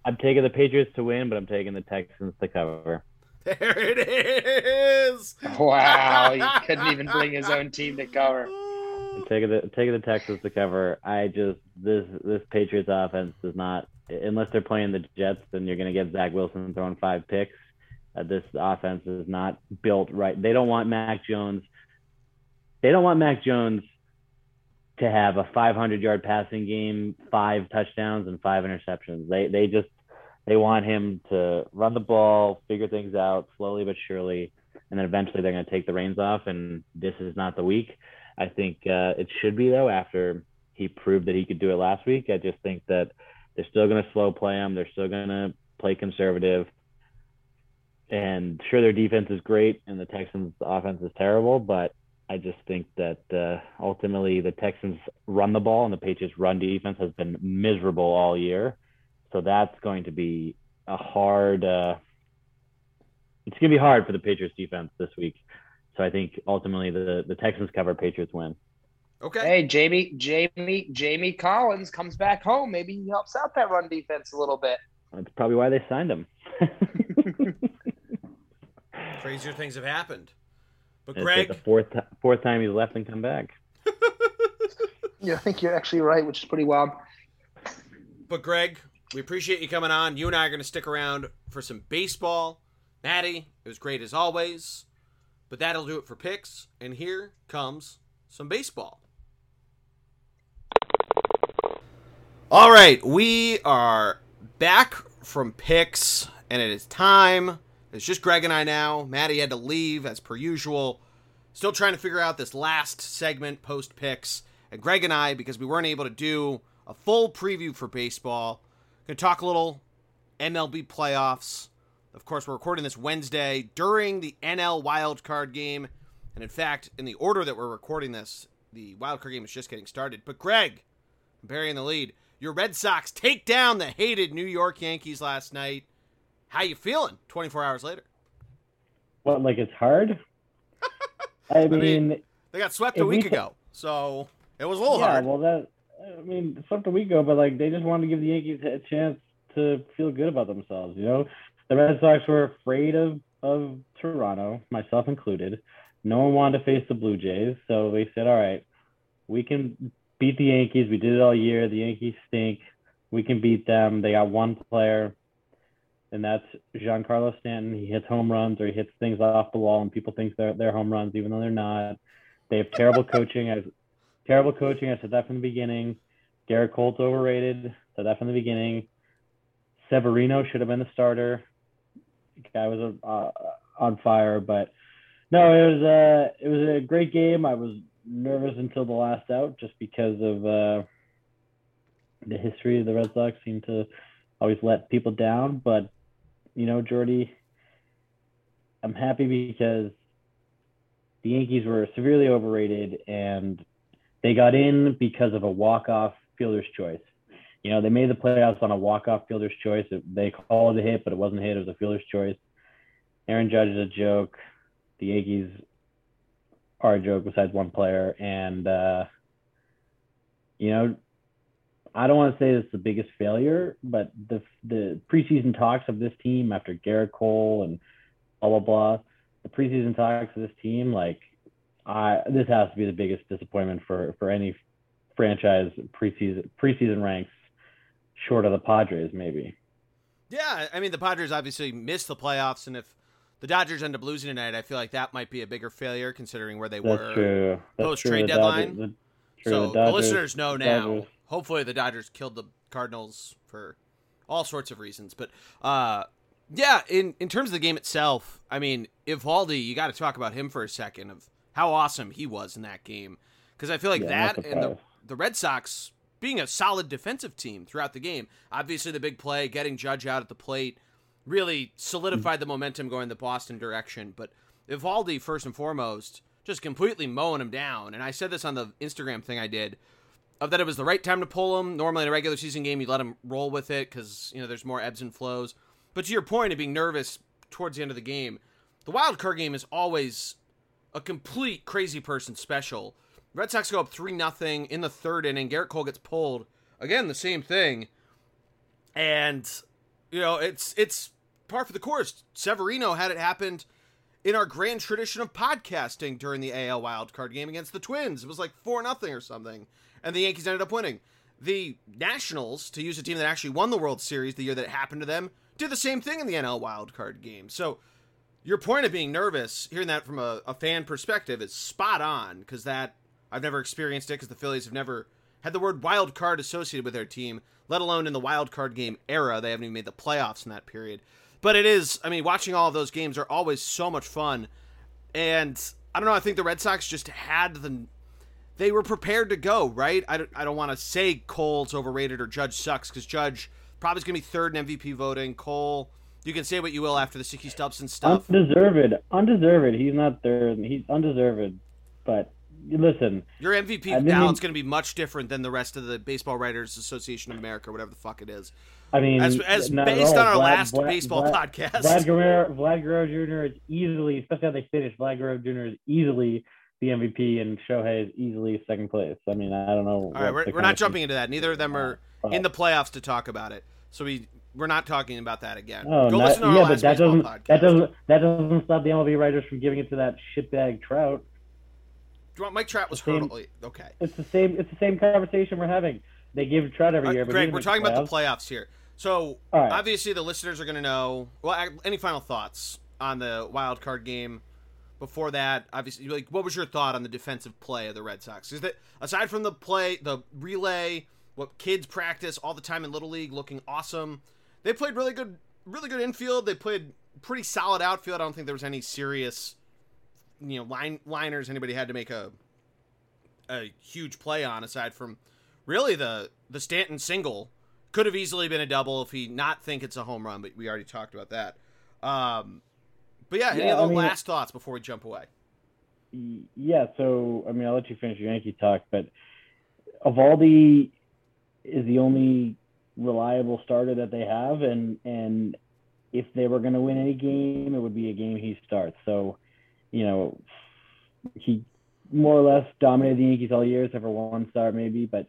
S3: I'm taking the Patriots to win, but I'm taking the Texans to cover.
S1: There it is.
S2: Wow, he couldn't even bring his own team to cover.
S3: I'm taking the taking the Texans to cover. I just this this Patriots offense does not unless they're playing the Jets, then you're gonna get Zach Wilson throwing five picks. Uh, this offense is not built right. They don't want Mac Jones. They don't want Mac Jones to have a 500 yard passing game, five touchdowns and five interceptions. They they just they want him to run the ball, figure things out slowly but surely, and then eventually they're going to take the reins off. And this is not the week. I think uh, it should be though. After he proved that he could do it last week, I just think that they're still going to slow play him. They're still going to play conservative. And sure, their defense is great, and the Texans' offense is terrible, but I just think that uh, ultimately the Texans run the ball and the Patriots' run defense has been miserable all year. So that's going to be a hard. Uh, it's going to be hard for the Patriots' defense this week. So I think ultimately the the Texans cover, Patriots win.
S1: Okay.
S2: Hey, Jamie, Jamie, Jamie Collins comes back home. Maybe he helps out that run defense a little bit.
S3: That's probably why they signed him.
S1: Crazier things have happened. But
S3: It's like
S1: Greg,
S3: the fourth fourth time he's left and come back.
S2: Yeah, I think you're actually right, which is pretty wild.
S1: but Greg, we appreciate you coming on. You and I are going to stick around for some baseball. Maddie, it was great as always. But that'll do it for picks. And here comes some baseball. All right, we are back from picks, and it is time. It's just Greg and I now. Maddie had to leave as per usual. Still trying to figure out this last segment post picks. And Greg and I, because we weren't able to do a full preview for baseball, gonna talk a little MLB playoffs. Of course, we're recording this Wednesday during the NL wild card game. And in fact, in the order that we're recording this, the wild card game is just getting started. But Greg, burying the lead. Your Red Sox take down the hated New York Yankees last night. How you feeling 24 hours later?
S3: What, like it's hard? I
S1: mean,
S3: mean,
S1: They got swept a week
S3: ta-
S1: ago. So it was a little
S3: yeah,
S1: hard.
S3: well, that I mean, up a week ago, but like they just wanted to give the Yankees a chance to feel good about themselves. You know, the Red Sox were afraid of of Toronto, myself included. No one wanted to face the Blue Jays, so they said, "All right, we can beat the Yankees. We did it all year. The Yankees stink. We can beat them. They got one player." And that's Giancarlo Stanton. He hits home runs or he hits things off the wall, and people think they're, they're home runs, even though they're not. They have terrible coaching. I terrible coaching. I said that from the beginning. Gerrit Cole's overrated. Said that from the beginning. Severino should have been the starter. Guy was uh, on fire, but no, it was a it was a great game. I was nervous until the last out, just because of uh, the history of the Red Sox seem to always let people down. But you know, Geordie, I'm happy because the Yankees were severely overrated and they got in because of a walk-off fielder's choice. You know, they made the playoffs on a walk-off fielder's choice. They called it a hit, but it wasn't a hit. It was a fielder's choice. Aaron Judge is a joke. The Yankees are a joke besides one player. And, uh, you know, I don't want to say it's the biggest failure, but the the preseason talks of this team after Gerrit Cole and blah blah blah, the preseason talks of this team, like I this has to be the biggest disappointment for for any franchise preseason preseason ranks, short of the Padres maybe.
S1: Yeah, I mean the Padres obviously missed the playoffs, and if the Dodgers end up losing tonight, I feel like that might be a bigger failure considering where they
S3: That's
S1: were. post trade
S3: Dodgers-
S1: deadline.
S3: the- true,
S1: So
S3: the
S1: the listeners know now.
S3: Dodgers-
S1: Hopefully, the Dodgers killed the Cardinals for all sorts of reasons. But uh, yeah, in in terms of the game itself, I mean, Eovaldi, you got to talk about him for a second of how awesome he was in that game because I feel like
S3: Yeah,
S1: that and the the Red Sox being a solid defensive team throughout the game. Obviously, the big play, getting Judge out at the plate, really solidified the momentum going the Boston direction. But Eovaldi, first and foremost, just completely mowing him down. And I said this on the Instagram thing I did of that it was the right time to pull him. Normally in a regular season game, you let him roll with it because you know there's more ebbs and flows. But to your point of being nervous towards the end of the game. The wild card game is always a complete crazy person special. Red Sox go up three nothing in the third inning. Gerrit Cole gets pulled again. The same thing, and you know it's it's par for the course. Severino had it happened in our grand tradition of podcasting during the AL Wild Card game against the Twins. It was like four nothing or something, and the Yankees ended up winning. The Nationals, to use a team that actually won the World Series the year that it happened to them, did the same thing in the NL wildcard game. So your point of being nervous, hearing that from a, a fan perspective, is spot on because that I've never experienced it because the Phillies have never had the word wild card associated with their team, let alone in the wild card game era. They haven't even made the playoffs in that period. But it is, I mean, watching all of those games are always so much fun. And I don't know, I think the Red Sox just had the. They were prepared to go, right? I don't, I don't want to say Cole's overrated or Judge sucks because Judge probably is going to be third in MVP voting. Cole, you can say what you will after the Sicky Stubson stuff.
S3: Undeserved. Undeserved. He's not third. He's undeserved. But listen,
S1: your MVP I mean, ballot's going to be much different than the rest of the Baseball Writers Association of America, whatever the fuck it is.
S3: I mean,
S1: as, as based on our Vlad, last Vlad, baseball
S3: Vlad,
S1: podcast,
S3: Vlad Guerrero, Vlad Guerrero Jr. is easily, especially how they finished. Vlad Guerrero Jr. is easily the MVP, and Shohei is easily second place. I mean, I don't know.
S1: All right, we're, we're not jumping into that. Neither of them are in the playoffs to talk about it, so we we're not talking about that again.
S3: Oh,
S1: Go
S3: not,
S1: listen to our
S3: yeah,
S1: last
S3: but that doesn't
S1: podcast.
S3: that doesn't that doesn't stop the MLB writers from giving it to that shitbag Trout.
S1: Do you want Mike Trout was
S3: same-?
S1: Okay.
S3: It's the same. It's the same conversation we're having. They give Trout every year, but
S1: Greg, we're talking about the
S3: playoffs.
S1: here. So
S3: right.
S1: obviously the listeners are going to know. Well, any final thoughts on the wild card game? Before that, obviously, like what was your thought on the defensive play of the Red Sox? Is that aside from the play, the relay, what kids practice all the time in Little League, looking awesome. They played really good, really good infield. They played pretty solid outfield. I don't think there was any serious, you know, line liners anybody had to make a a huge play on aside from really the the Stanton single could have easily been a double if he not think it's a home run, but we already talked about that. Um, but yeah, any
S3: Yeah, I
S1: other
S3: mean-
S1: last thoughts before we jump away?
S3: Yeah, so I mean, I'll let you finish your Yankee talk, but Eovaldi is the only reliable starter that they have, and and if they were going to win any game, it would be a game he starts. So, you know, he more or less dominated the Yankees all year, except for one start maybe. But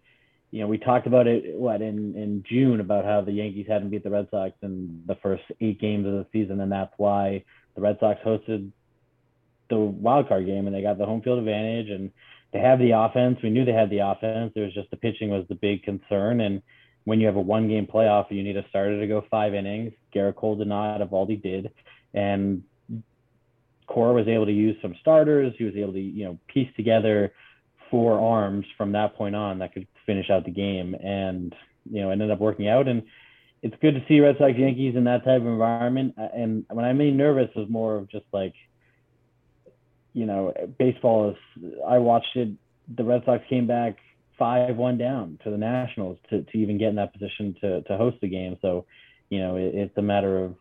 S3: you know, we talked about it what in in June about how the Yankees hadn't beat the Red Sox in the first eight games of the season, and that's why the Red Sox hosted the wild card game and they got the home field advantage and they have the offense. We knew they had the offense. It was just the pitching was the big concern. And when you have a one game playoff, you need a starter to go five innings. Gerrit Cole did not, Eovaldi did. And Cora was able to use some starters. He was able to, you know, piece together four arms from that point on that could finish out the game. And, you know, ended up working out. And it's good to see Red Sox Yankees in that type of environment. Uh, and when I mean nervous was more of just like, you know, baseball is. I watched it. The Red Sox came back five one down to the Nationals to, to even get in that position to to host the game. So, you know, it, it's a matter of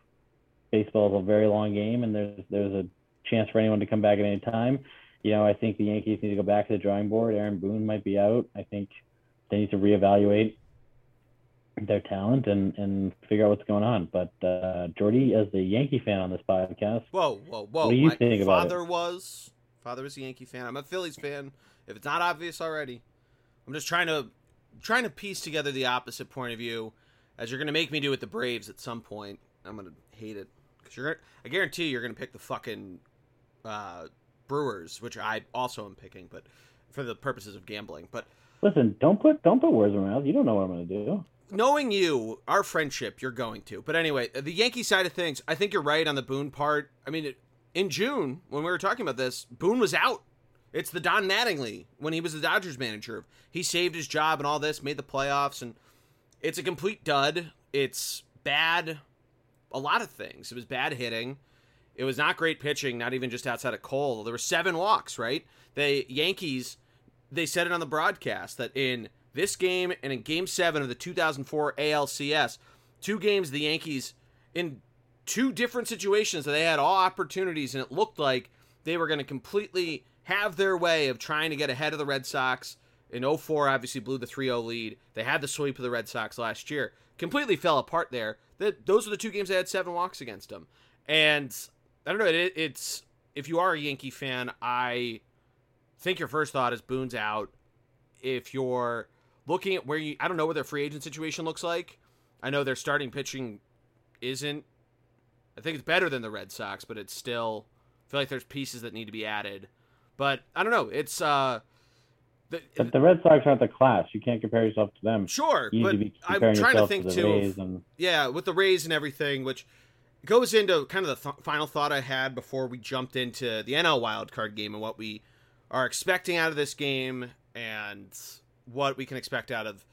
S3: baseball is a very long game, and there's there's a chance for anyone to come back at any time. You know, I think the Yankees need to go back to the drawing board. Aaron Boone might be out. I think they need to reevaluate their talent and and figure out what's going on. But uh, Geordie, as the Yankee fan on this podcast,
S1: Whoa, whoa, whoa!
S3: What do you
S1: My
S3: think about it?
S1: father was father was a Yankee fan. I'm a Phillies fan. If it's not obvious already, I'm just trying to trying to piece together the opposite point of view, as you're going to make me do with the Braves at some point. I'm going to hate it because you're. I guarantee you're going to pick the fucking uh, Brewers, which I also am picking, but for the purposes of gambling. But
S3: listen, don't put don't put words in my mouth. You don't know what I'm going to do.
S1: Knowing you, our friendship, you're going to. But anyway, the Yankee side of things, I think you're right on the Boone part. I mean, it, in June when we were talking about this, Boone was out. It's the Don Mattingly when he was the Dodgers manager. He saved his job and all this, made the playoffs, and it's a complete dud. It's bad. A lot of things. It was bad hitting. It was not great pitching, not even just outside of Cole. There were seven walks, right? The Yankees, they said it on the broadcast that in this game and in game seven of the 2004 ALCS, two games the Yankees, in two different situations, that they had all opportunities and it looked like they were going to completely have their way of trying to get ahead of the Red Sox. In 04, obviously blew the 3 0 lead. They had the sweep of the Red Sox last year. Completely fell apart there. That Those are the two games they had seven walks against them. And I don't know. It, it's if you are a Yankee fan, I think your first thought is Boone's out. If you're looking at where you, I don't know what their free agent situation looks like. I know their starting pitching isn't. I think it's better than the Red Sox, but it's still. I feel like there's pieces that need to be added. But I don't know. It's uh.
S3: The, but the Red Sox aren't the class. You can't compare yourself to them.
S1: Sure, but I'm trying to think to too. And... Yeah, with the Rays and everything, which goes into kind of the th- final thought I had before we jumped into the NL wildcard game and what we are expecting out of this game and what we can expect out of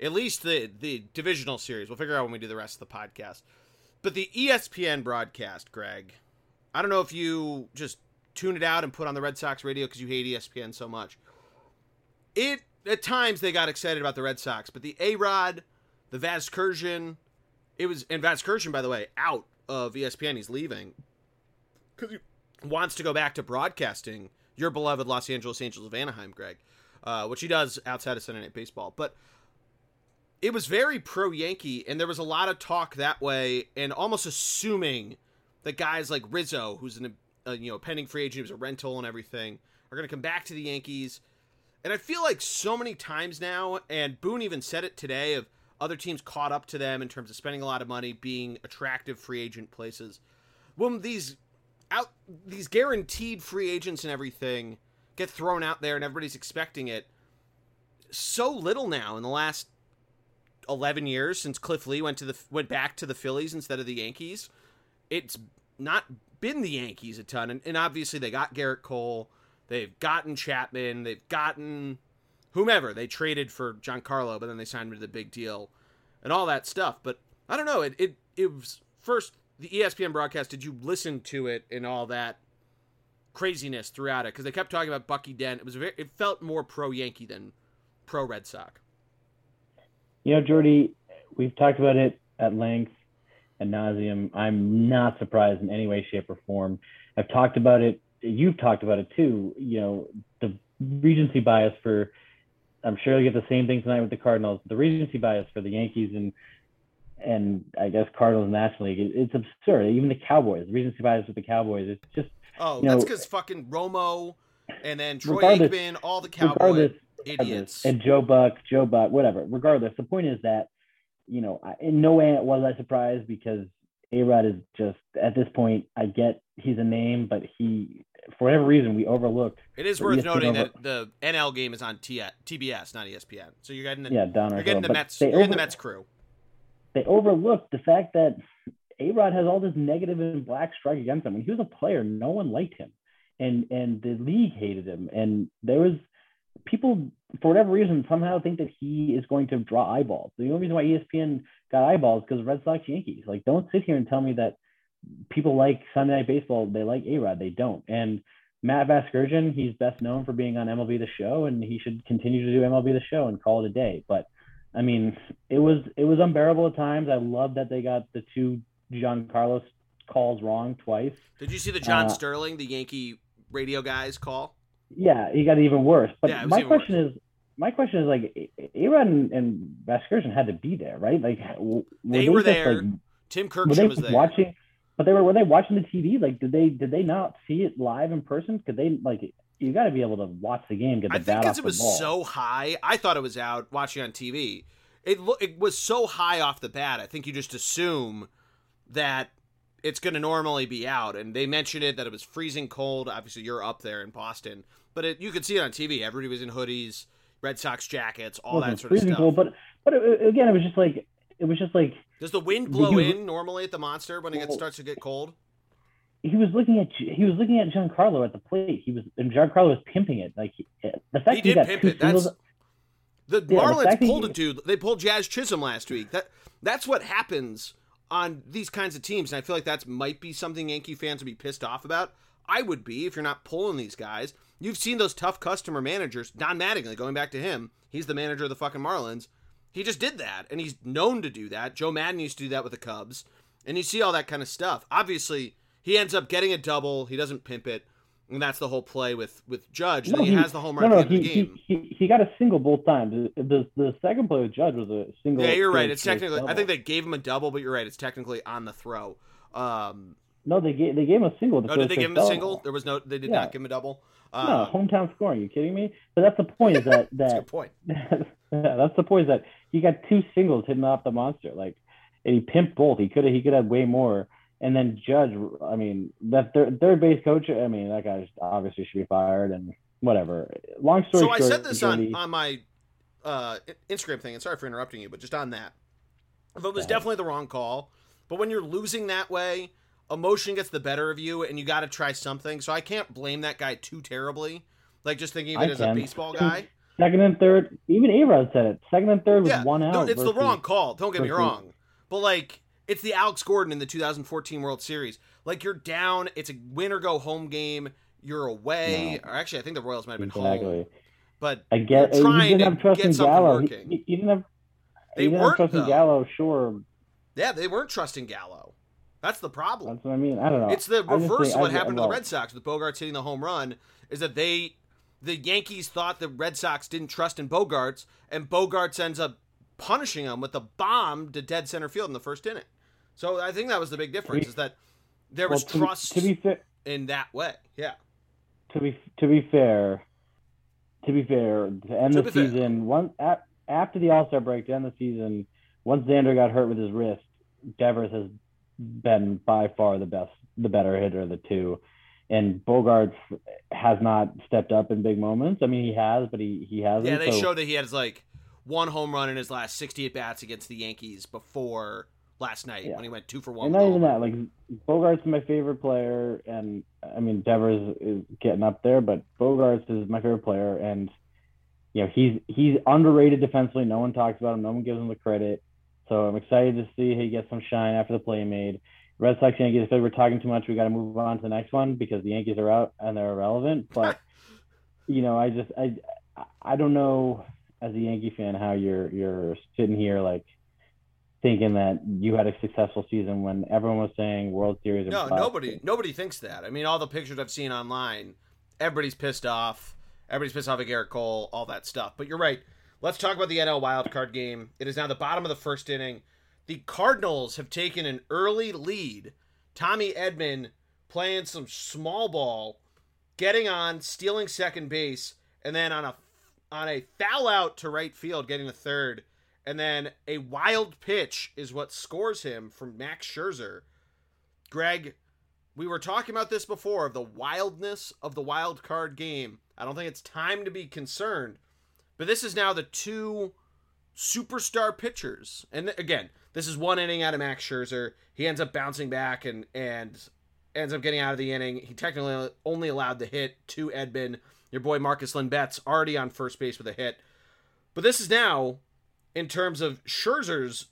S1: at least the the divisional series. We'll figure out when we do the rest of the podcast. But the ESPN broadcast, Greg, I don't know if you just tune it out and put on the Red Sox radio because you hate ESPN so much. It at times they got excited about the Red Sox, but the A Rod, the Vasgersian, it was and Vasgersian, by the way, out of ESPN. He's leaving because he wants to go back to broadcasting your beloved Los Angeles Angels of Anaheim, Greg, uh, which he does outside of Sunday Night Baseball. But it was very pro Yankee, and there was a lot of talk that way, and almost assuming that guys like Rizzo, who's an a, you know pending free agent, who's a rental and everything, are going to come back to the Yankees. And I feel like so many times now, and Boone even said it today, of other teams caught up to them in terms of spending a lot of money, being attractive free agent places. When these out these guaranteed free agents and everything get thrown out there and everybody's expecting it. So little now in the last 11 years since Cliff Lee went to the went back to the Phillies instead of the Yankees. It's not been the Yankees a ton and, and obviously they got Gerrit Cole they've gotten Chapman they've gotten whomever. They traded for Giancarlo but then they signed him to the big deal and all that stuff. But I don't know it it, it was first the ESPN broadcast, did you listen to it and all that craziness throughout it? Because they kept talking about Bucky Dent. It was very, it felt more pro Yankee than pro Red Sox.
S3: You know, Geordie, we've talked about it at length and nauseum. I'm not surprised in any way, shape, or form. I've talked about it. You've talked about it too. You know, the recency bias for. I'm sure you'll get the same thing tonight with the Cardinals. The recency bias for the Yankees and and I guess Cardinals National League. It's absurd. Even the Cowboys, the reason bias with the Cowboys, it's just
S1: oh, that's because fucking Romo and then Troy Aikman, all the Cowboys idiots,
S3: and Joe Buck, Joe Buck, whatever. Regardless, the point is that you know, in no way was I surprised because A Rod is just at this point. I get he's a name, but he for whatever reason we overlooked.
S1: It is worth noting over- that the NL game is on T- TBS, not ESPN. So you're getting the yeah, down you're getting the Mets. You're over- the Mets crew
S3: they overlooked the fact that A Rod has all this negative and black strike against him. When he was a player, no one liked him, and and the league hated him. And there was people for whatever reason somehow think that he is going to draw eyeballs. The only reason why ESPN got eyeballs because Red Sox Yankees. Like, don't sit here and tell me that people like Sunday Night Baseball. They like A Rod. They don't. And Matt Vasgersian, he's best known for being on MLB The Show, and he should continue to do MLB The Show and call it a day. But I mean, it was it was unbearable at times. I love that they got the two Giancarlo calls wrong twice.
S1: Did you see the John uh, Sterling, the Yankee radio guys call?
S3: Yeah, he got even worse. But yeah, my question worse. is, my question is like, Aaron and, and had to be there, right? Like
S1: were they, they were there. Like, Tim Kurkjian was there.
S3: Watching, but they were were they watching the TV? Like, did they did they not see it live in person? Could they like you got to be able to watch the game. Get the I think because
S1: it was
S3: ball.
S1: so high. I thought it was out watching on TV. It it was so high off the bat. I think you just assume that it's going to normally be out. And they mentioned it that it was freezing cold. Obviously, you're up there in Boston, but it, you could see it on TV. Everybody was in hoodies, Red Sox jackets, all that sort of stuff. Cold,
S3: but but it, again, it was just like it was just like.
S1: Does the wind blow in normally at the monster when it gets, starts to get cold?
S3: he was looking at he was looking at Giancarlo at the plate. He was and Giancarlo was pimping it. Like the fact
S1: he, he did pimp it. That's the yeah, Marlins the pulled he, a dude. They pulled Jazz Chisholm last week. That that's what happens on these kinds of teams, and I feel like that might be something Yankee fans would be pissed off about. I would be if you're not pulling these guys. You've seen those tough customer managers. Don Mattingly, going back to him, he's the manager of the fucking Marlins. He just did that, and he's known to do that. Joe Maddon used to do that with the Cubs, and you see all that kind of stuff. Obviously, he ends up getting a double. He doesn't pimp it, and that's the whole play with with Judge. No, he, he, has the home run no, no, he,
S3: he, he, he, got a single both times. The, the, the second play with Judge was a single.
S1: Yeah, you're right. It's technically. Double. I think they gave him a double, but you're right. It's technically on the throw. Um,
S3: No, they gave they gave him a single.
S1: Oh, did they give him a single? There was no. They did yeah. not give him a double.
S3: Uh, no, hometown scoring. Are you kidding me? But that's the point. Is that that
S1: that's good point.
S3: that's the point. Is that he got two singles hitting off the monster. Like, and he pimped both. He could have. He could have way more. And then Judge. I mean, that third, third base coach. I mean, that guy obviously should be fired. And whatever. Long story
S1: so
S3: short.
S1: So I said this on on my uh, Instagram thing, and sorry for interrupting you, but just on that, if it was definitely the wrong call. But when you're losing that way, emotion gets the better of you, and you got to try something. So I can't blame that guy too terribly. Like just thinking of it I as can. a baseball guy.
S3: Second and third, even Arod said it. Second and third was yeah, one out.
S1: No, it's versus, the wrong call. Don't get me wrong. But like, it's the Alex Gordon in the 2014 World Series. Like you're down. It's a win or go home game. You're away. No. Or actually, I think the Royals might have been exactly. home. But
S3: I get
S1: you're uh, trying
S3: to
S1: get something
S3: Gallo.
S1: working.
S3: He, he, didn't have.
S1: They weren't
S3: trusting Gallo. Sure.
S1: Yeah, they weren't trusting Gallo. That's the problem.
S3: That's what I mean. I don't know.
S1: It's the reverse think, of what I, happened I, to the Red Sox with Bogaerts hitting the home run. Is that they, the Yankees thought the Red Sox didn't trust in Bogaerts, and Bogaerts ends up punishing them with a bomb to dead center field in the first inning. So I think that was the big difference. Is that there was
S3: well, to,
S1: trust
S3: to be fa-
S1: in that way. Yeah.
S3: To be to be fair, to be fair, to end to the season, one after the All Star break, to end the season, once Xander got hurt with his wrist, Devers has been by far the best, the better hitter of the two. And Bogaerts has not stepped up in big moments. I mean, he has, but he he hasn't.
S1: Yeah, they
S3: so.
S1: showed that he has like one home run in his last 60 at bats against the Yankees before last night yeah. when he went two for one.
S3: And not even that, like Bogaerts is my favorite player, and I mean Devers is getting up there, but Bogaerts is my favorite player, and you know he's he's underrated defensively. No one talks about him. No one gives him the credit. So I'm excited to see he gets some shine after the play he made. Red Sox Yankees. If we're talking too much, we got to move on to the next one because the Yankees are out and they're irrelevant. But you know, I just I I don't know as a Yankee fan how you're you're sitting here like thinking that you had a successful season when everyone was saying World Series.
S1: No, nobody, nobody thinks that. I mean, all the pictures I've seen online, everybody's pissed off. Everybody's pissed off at Gerrit Cole, all that stuff. But you're right. Let's talk about the NL wildcard game. It is now the bottom of the first inning. The Cardinals have taken an early lead. Tommy Edman playing some small ball, getting on, stealing second base, and then on a on a foul out to right field, getting the third and then a wild pitch is what scores him from Max Scherzer. Greg, we were talking about this before of the wildness of the wild card game. I don't think it's time to be concerned, but this is now the two superstar pitchers. And again, this is one inning out of Max Scherzer. He ends up bouncing back and and ends up getting out of the inning. He technically only allowed the hit to Edman. Your boy Marcus Lindbet's already on first base with a hit. But this is now in terms of Scherzer's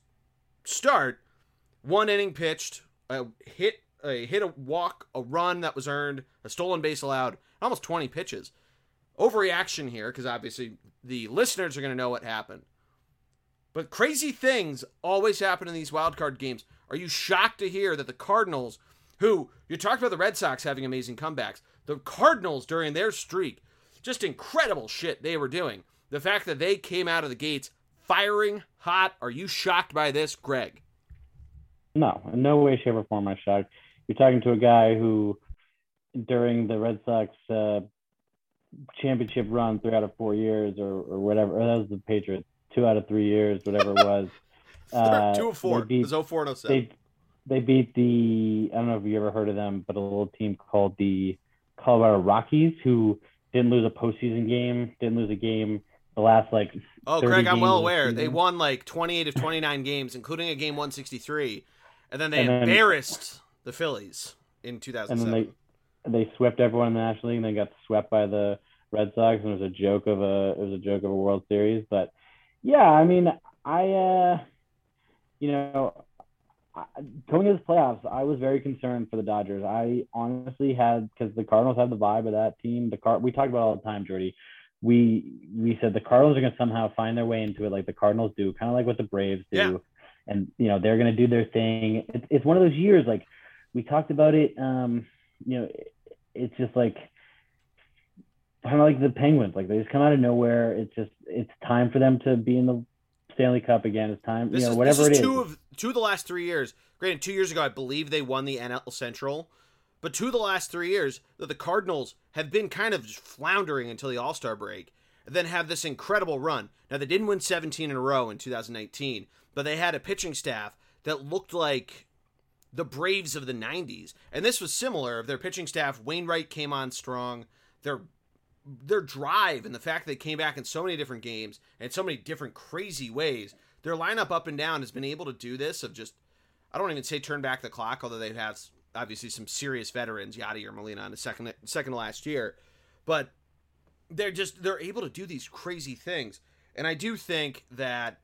S1: start, one inning pitched, a hit, a hit, a walk, a run that was earned, a stolen base allowed, almost 20 pitches. Overreaction here, because obviously the listeners are going to know what happened. But crazy things always happen in these wild card games. Are you shocked to hear that the Cardinals, who you talked about the Red Sox having amazing comebacks, the Cardinals during their streak, just incredible shit they were doing. The fact that they came out of the gates firing hot. Are you shocked by this, Greg?
S3: No, in no way, shape, or form I'm shocked. You're talking to a guy who, during the Red Sox uh, championship run, three out of four years, or, or whatever, or that was the Patriots, two out of three years, whatever it was.
S1: uh, two of four. Beat, it was 04 and 07.
S3: They, they beat the, I don't know if you ever heard of them, but a little team called the Colorado Rockies, who didn't lose a postseason game, didn't lose a game the last like.
S1: Oh, Craig, I'm well aware. They won like 28 of 29 games, including a game 163, and then they and then, embarrassed the Phillies in 2007. And then
S3: they they swept everyone in the National League, and they got swept by the Red Sox, and it was a joke of a it was a joke of a World Series. But yeah, I mean, I uh, you know, going into the playoffs, I was very concerned for the Dodgers. I honestly had because the Cardinals had the vibe of that team. The car we talked about all the time, Geordie we we said the Cardinals are going to somehow find their way into it, like the Cardinals do, kind of like what the Braves do,
S1: yeah.
S3: and you know they're going to do their thing. It's, it's one of those years like we talked about it. Um, you know, it's just like kind of like the Penguins, like they just come out of nowhere. It's just it's time for them to be in the Stanley Cup again. It's time.
S1: This
S3: you know,
S1: is,
S3: whatever
S1: this
S3: it
S1: is
S3: is.
S1: two of two of the last three years. Granted, two years ago, I believe they won the NL Central, but two of the last three years, that the Cardinals have been kind of floundering until the All Star break, and then have this incredible run. Now they didn't win 17 in a row in 2019, but they had a pitching staff that looked like the Braves of the 90s, and this was similar. Their pitching staff, Wainwright came on strong. Their their drive and the fact that they came back in so many different games and so many different crazy ways. Their lineup up and down has been able to do this of just I don't even say turn back the clock, although they've had obviously some serious veterans, Yadi or Molina in the second second last year, but they're just they're able to do these crazy things, and I do think that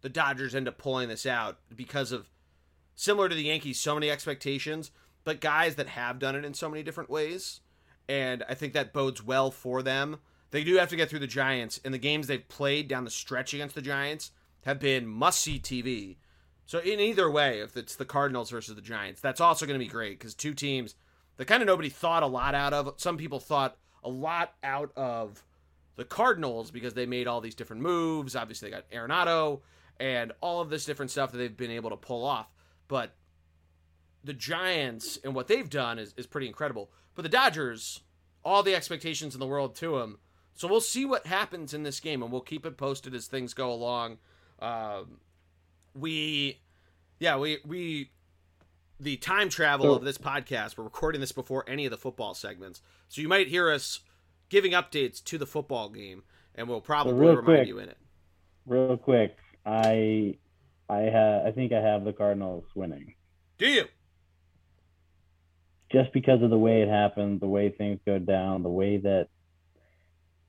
S1: the Dodgers end up pulling this out because of similar to the Yankees, so many expectations, but guys that have done it in so many different ways, and I think that bodes well for them. They do have to get through the Giants, and the games they've played down the stretch against the Giants have been must see TV. So in either way, if it's the Cardinals versus the Giants, that's also going to be great because two teams that kind of nobody thought a lot out of. Some people thought a lot out of the Cardinals because they made all these different moves. Obviously, they got Arenado and all of this different stuff that they've been able to pull off. But the Giants and what they've done is, is pretty incredible. But the Dodgers, all the expectations in the world to them. So we'll see what happens in this game, and we'll keep it posted as things go along. Um, we yeah we we the time travel
S3: So-
S1: of this podcast we're recording this before any of the football segments so you might hear us giving updates to the football game and we'll probably remind
S3: quick-
S1: you in it
S3: Real quick, I I ha- I think I have the Cardinals winning.
S1: do you
S3: just because of the way it happened, the way things go down, the way that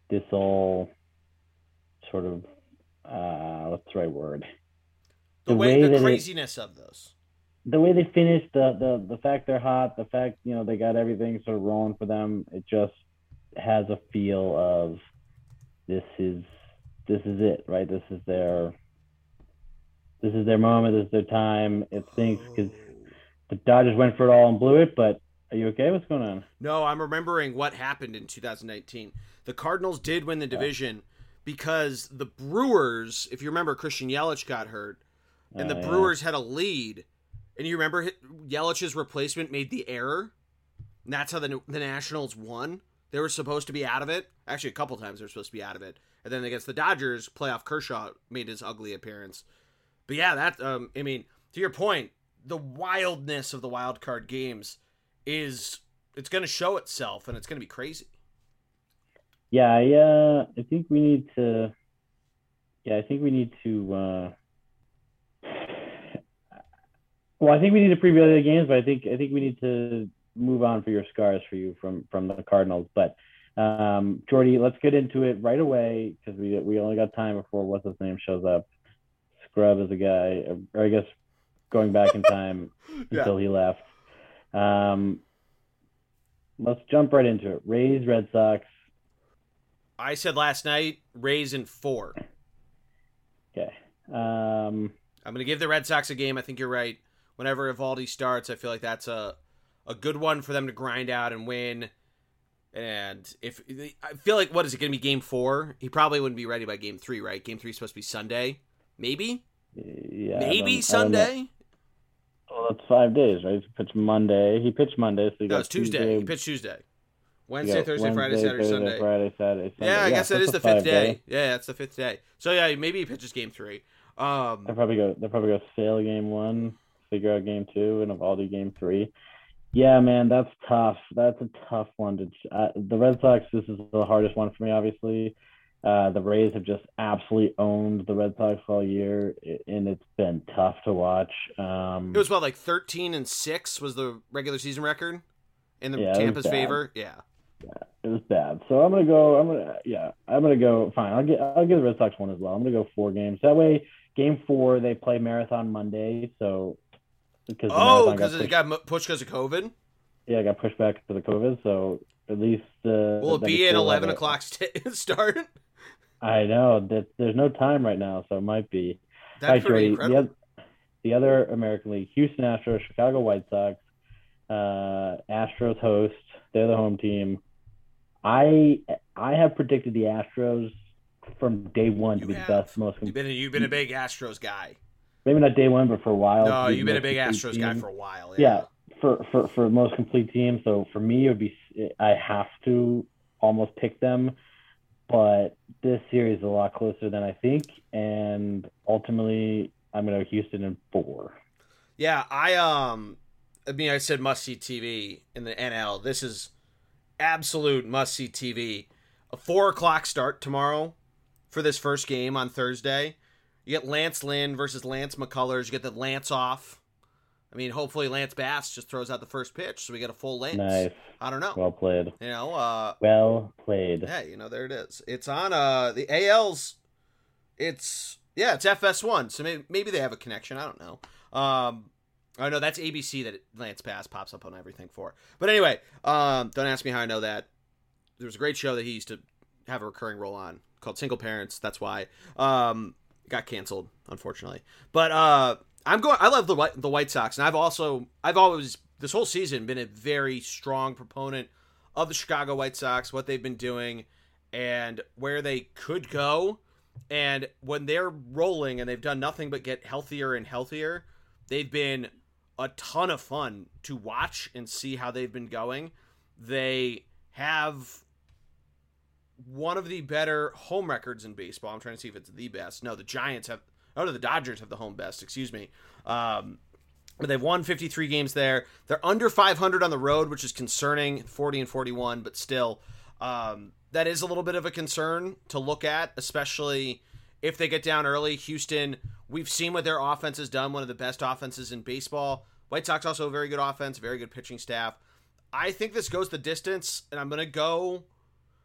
S3: this all sort of uh what's the right word?
S1: the,
S3: The
S1: way,
S3: way
S1: the
S3: it-
S1: craziness of those
S3: The way they finished, the the the fact they're hot, the fact, you know, they got everything sort of rolling for them, it just has a feel of this is this is it, right? This is their this is their moment, this is their time. It stinks because the Dodgers went for it all and blew it, but are you okay? What's going on?
S1: No, I'm remembering what happened in 2019. The Cardinals did win the division because the Brewers, if you remember, Christian Yelich got hurt, and the
S3: Uh, yeah.
S1: Brewers had a lead. And you remember Yelich's replacement made the error, and that's how the the Nationals won. They were supposed to be out of it. Actually, a couple times they were supposed to be out of it, and then against the Dodgers, playoff Kershaw made his ugly appearance. But yeah, that um, I mean, to your point, the wildness of the wild card games is it's going to show itself, and it's going to be crazy.
S3: Yeah, I uh, I think we need to. Yeah, I think we need to. Uh, well, I think we need to preview the games, but I think I think we need to move on for your scars for you from from the Cardinals. But um, Geordie, let's get into it right away because we we only got time before what's his name shows up. Scrub is a guy, or I guess going back in time
S1: Yeah.
S3: until he left. Um, let's jump right into it. Rays, Red Sox.
S1: I said last night, Rays in four.
S3: Okay. Um,
S1: I'm going to give the Red Sox a game. I think you're right. Whenever Eovaldi starts, I feel like that's a a good one for them to grind out and win. And if I feel like what is it going to be game four? He probably wouldn't be ready by game three, right? Game three supposed to be Sunday, maybe,
S3: yeah.
S1: Maybe
S3: don't- I don't know.
S1: Sunday.
S3: That's five days, right? He pitched Monday. He pitched Monday, so you
S1: No,
S3: got
S1: it's Tuesday.
S3: Tuesday,
S1: He pitched Tuesday, Wednesday,
S3: got
S1: Thursday, Friday, Saturday,
S3: Thursday,
S1: Sunday.
S3: Friday, Saturday, Sunday.
S1: Yeah, I guess that
S3: that's
S1: the fifth day.
S3: five
S1: Yeah, that's the fifth day. So yeah, maybe he pitches game three. Um,
S3: They'll probably go. They'll probably go Sale game one, figure out game two, and Eovaldi game three. Yeah, man, that's tough. That's a tough one to. Uh, the Red Sox. This is the hardest one for me, obviously. Uh, the Rays have just absolutely owned the Red Sox all year, and it's been tough to watch. Um,
S1: it was what like 13 and six was the regular season record in the
S3: Yeah,
S1: Tampa's favor. Yeah.
S3: it was bad. So I'm gonna go. I'm gonna yeah. I'm gonna go. Fine. I'll get. I'll give the Red Sox one as well. I'm gonna go four games. That way, game four they play Marathon Monday. So because
S1: Oh, because it got pushed because of COVID.
S3: yeah it got pushed back to the COVID. So at least uh,
S1: Will it be an 11 o'clock st- start?
S3: I know that there's no time right now, so it might be.
S1: That's
S3: Geordie. The,
S1: incredible.
S3: the other American League, Houston Astros, Chicago White Sox, uh, Astros host. They're the home team. I I have predicted the Astros from day one to
S1: You
S3: be the best, most
S1: You've been a, you've been a big Astros guy.
S3: maybe not day one, but for a while.
S1: No, you've been a big Astros guy for a while.
S3: yeah for for for most complete team. So for me, it would be I have to almost pick them, but this series is a lot closer than I think, and ultimately I'm going to Houston in four.
S1: Yeah, I um, I mean, I said must see TV in the NL. This is absolute must see TV. A four o'clock start tomorrow for this first game on Thursday. You get Lance Lynn versus Lance McCullers. You get the Lance off. I mean, hopefully Lance Bass just throws out the first pitch, so we get a full Lance.
S3: Nice,
S1: I don't know.
S3: well played,
S1: You know, uh,
S3: well played.
S1: yeah, you know, there it is. It's on uh the AL's. It's yeah, it's FS1, so maybe maybe they have a connection. I don't know. Um, I know that's ABC that Lance Bass pops up on everything for. But anyway, um, don't ask me how I know that. There was a great show that he used to have a recurring role on called Single Parents. That's why. Um, got canceled unfortunately. But uh, I'm going. I love the the White Sox, and I've also I've always this whole season been a very strong proponent of the Chicago White Sox, what they've been doing, and where they could go. And when they're rolling and they've done nothing but get healthier and healthier, they've been a ton of fun to watch and see how they've been going. They have one of the better home records in baseball. I'm trying to see if it's the best. No, the Giants have. Oh, the Dodgers have the home best. Excuse me. Um, but they've won 53 games there. They're under 500 on the road, which is concerning. 40 and 41, but still, um, that is a little bit of a concern to look at, especially if they get down early. Houston, we've seen what their offense has done. One of the best offenses in baseball. White Sox also a very good offense, very good pitching staff. I think this goes the distance, and I'm going to go.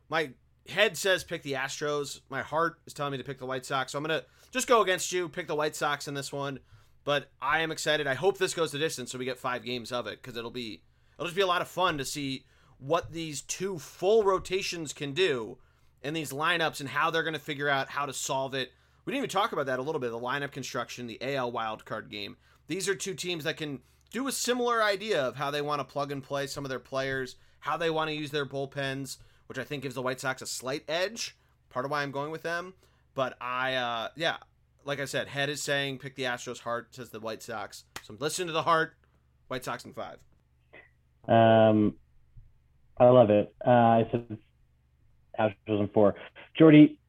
S1: My head says pick the Astros. My heart is telling me to pick the White Sox. So I'm going to just go against you, pick the White Sox in this one. But I am excited. I hope this goes the distance so we get five games of it because it'll be it'll just be a lot of fun to see what these two full rotations can do in these lineups and how they're going to figure out how to solve it. We didn't even talk about that a little bit. The lineup construction, the AL wildcard game. These are two teams that can do a similar idea of how they want to plug and play some of their players, how they want to use their bullpens, which I think gives the White Sox a slight edge. Part of why I'm going with them. But I, uh, yeah, like I said, head is saying pick the Astros, heart says the White Sox. So I'm listening to the heart. White Sox in five.
S3: Um, I love it. Uh, I said Astros in four. Geordie,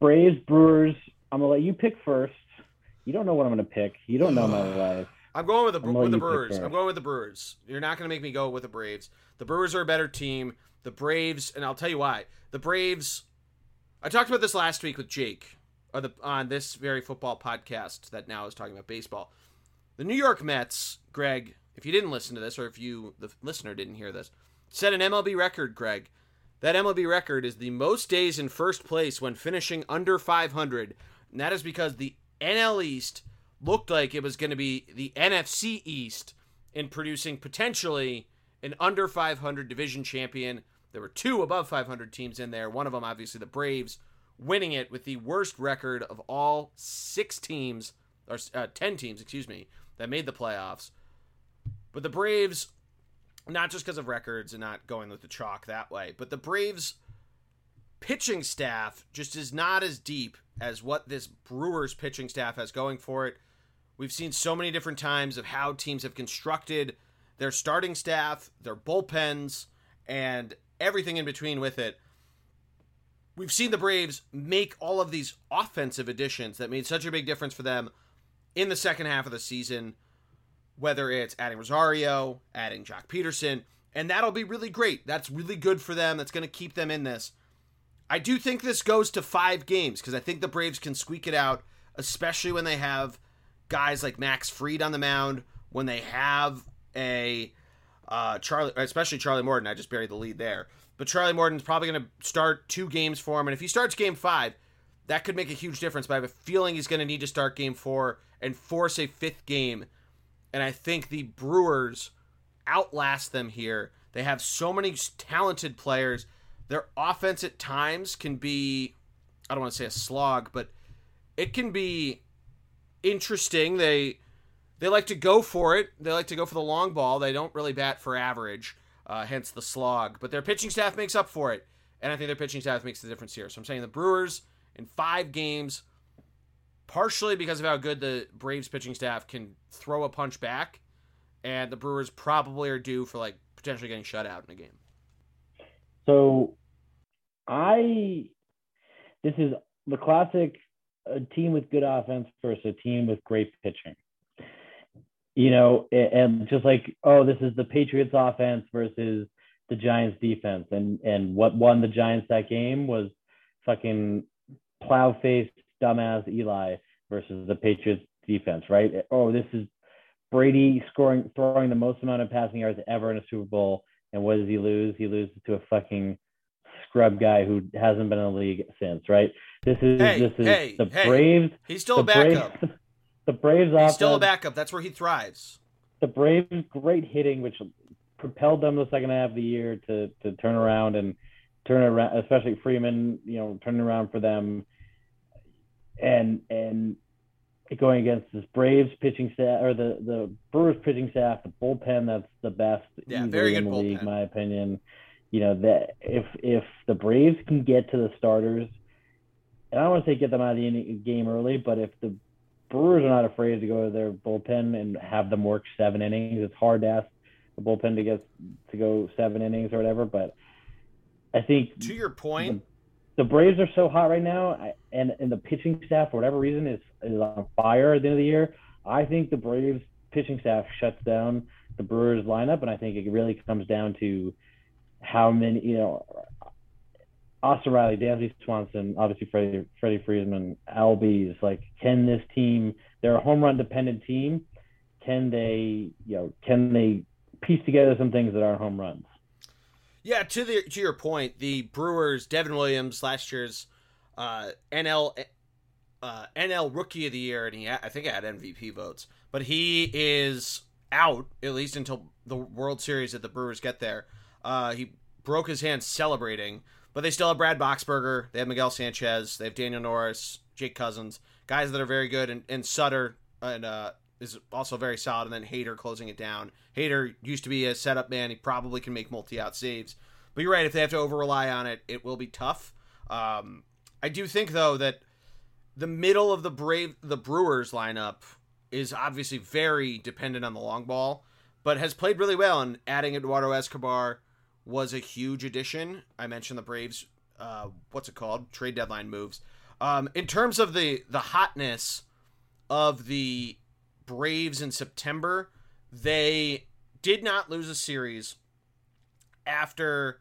S3: Braves, Brewers. I'm gonna let you pick first. You don't know what I'm gonna pick. You don't know my life.
S1: I'm going with the with the
S3: let you pick
S1: Brewers. I'm going with the Brewers. You're not going to make me go with the Braves. The Brewers are a better team. The Braves, and I'll tell you why. The Braves. I talked about this last week with Jake, or the on this very football podcast that now is talking about baseball. The New York Mets, Greg. If you didn't listen to this, or if you, the listener, didn't hear this, set an MLB record, Greg. That MLB record is the most days in first place when finishing under 500, and that is because the NL East looked like it was going to be the NFC East in producing potentially an under 500 division champion. There were two above 500 teams in there. One of them, obviously, the Braves, winning it with the worst record of all six teams, or uh, 10 teams, excuse me, that made the playoffs. But the Braves, not just because of records and not going with the chalk that way, but the Braves pitching staff just is not as deep as what this Brewers pitching staff has going for it. We've seen so many different times of how teams have constructed their starting staff, their bullpens, and everything in between with it. We've seen the Braves make all of these offensive additions that made such a big difference for them in the second half of the season, whether it's adding Rosario, adding Joc Pederson, and that'll be really great. That's really good for them. That's going to keep them in this. I do think this goes to five games because I think the Braves can squeak it out, especially when they have guys like Max Fried on the mound, when they have a uh, Charlie, especially Charlie Morton. I just buried the lead there, but Charlie Morton's probably going to start two games for him, and if he starts game five, that could make a huge difference. But I have a feeling he's going to need to start game four and force a fifth game, and I think the Brewers outlast them here. They have so many talented players. Their offense at times can be, I don't want to say a slog, but it can be interesting. They they like to go for it. They like to go for the long ball. They don't really bat for average, uh, hence the slog. But their pitching staff makes up for it, and I think their pitching staff makes the difference here. So I'm saying the Brewers in five games, partially because of how good the Braves pitching staff can throw a punch back, and the Brewers probably are due for like potentially getting shut out in a game.
S3: So, I this is the classic a team with good offense versus a team with great pitching. You know, and just like, oh, this is the Patriots offense versus the Giants defense. And and what won the Giants that game was fucking plow faced dumbass Eli versus the Patriots defense, right? Oh, this is Brady scoring throwing the most amount of passing yards ever in a Super Bowl. And what does he lose? He loses to a fucking scrub guy who hasn't been in the league since, right? This is
S1: hey,
S3: this is
S1: hey,
S3: the
S1: hey.
S3: Braves.
S1: He's still a backup.
S3: Braves, the Braves
S1: He's
S3: offense.
S1: still a backup. That's where he thrives.
S3: The Braves great hitting, which propelled them the second half of the year to to turn around and turn around, especially Freeman, you know, turning around for them, and and going against this Braves pitching staff or the the Brewers pitching staff, the bullpen that's the best
S1: Yeah, very
S3: in
S1: good
S3: the
S1: bullpen.
S3: in my opinion. You know that if if the Braves can get to the starters, and I don't want to say get them out of the game early, but if the Brewers are not afraid to go to their bullpen and have them work seven innings, it's hard to ask the bullpen to get to go seven innings or whatever. But I think
S1: To your point,
S3: the Braves are so hot right now, and and the pitching staff for whatever reason is is on fire at the end of the year. I think the Braves pitching staff shuts down the Brewers lineup, and I think it really comes down to how many you know. Austin Riley, Dansby Swanson, obviously Freddie, Freddie Freeman, Albies. Like, can this team? They're a home run dependent team. Can they, you know, can they piece together some things that aren't home runs?
S1: Yeah, to the to your point, the Brewers, Devin Williams, last year's uh, NL uh, NL Rookie of the Year, and he had, I think he had MVP votes, but he is out at least until the World Series that the Brewers get there. Uh, he broke his hand celebrating, but they still have Brad Boxberger, they have Miguel Sanchez, they have Daniel Norris, Jake Cousins, guys that are very good, and, and Suter and uh, is also very solid, and then Hader closing it down. Hader used to be a setup man; he probably can make multi-out saves. But you're right; if they have to over rely on it, it will be tough. Um, I do think though that the middle of the Brave the Brewers lineup is obviously very dependent on the long ball, but has played really well. And adding Eduardo Escobar was a huge addition. I mentioned the Braves. Uh, what's it called? Trade deadline moves. Um, in terms of the the hotness of the Braves in September, they did not lose a series after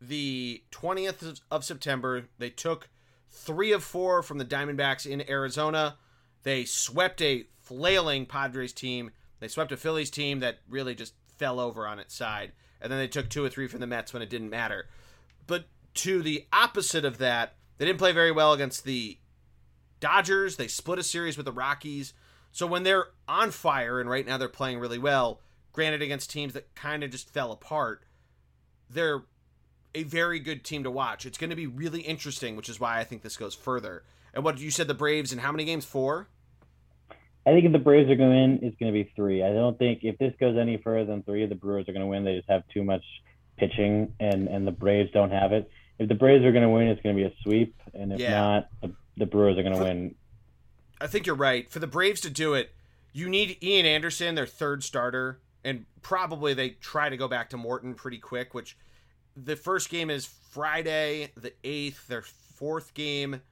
S1: the 20th of- of September. They took three of four from the Diamondbacks in Arizona. They swept a flailing Padres team. They swept a Phillies team that really just fell over on its side. And then they took two or three from the Mets when it didn't matter. But to the opposite of that, they didn't play very well against the Dodgers. They split a series with the Rockies. So when they're on fire, and right now they're playing really well, granted against teams that kind of just fell apart, they're a very good team to watch. It's going to be really interesting, which is why I think this goes further. And what you said, the Braves in how many games? Four.
S3: I think if the Braves are going to win, it's going to be three. I don't think if this goes any further than three, the Brewers are going to win. They just have too much pitching, and and the Braves don't have it. If the Braves are going to win, it's going to be a sweep, and if
S1: Yeah.
S3: not, the, the Brewers are going to
S1: For-
S3: win.
S1: I think you're right. For the Braves to do it, you need Ian Anderson, their third starter, and probably they try to go back to Morton pretty quick. Which the first game is Friday the eighth. Their fourth game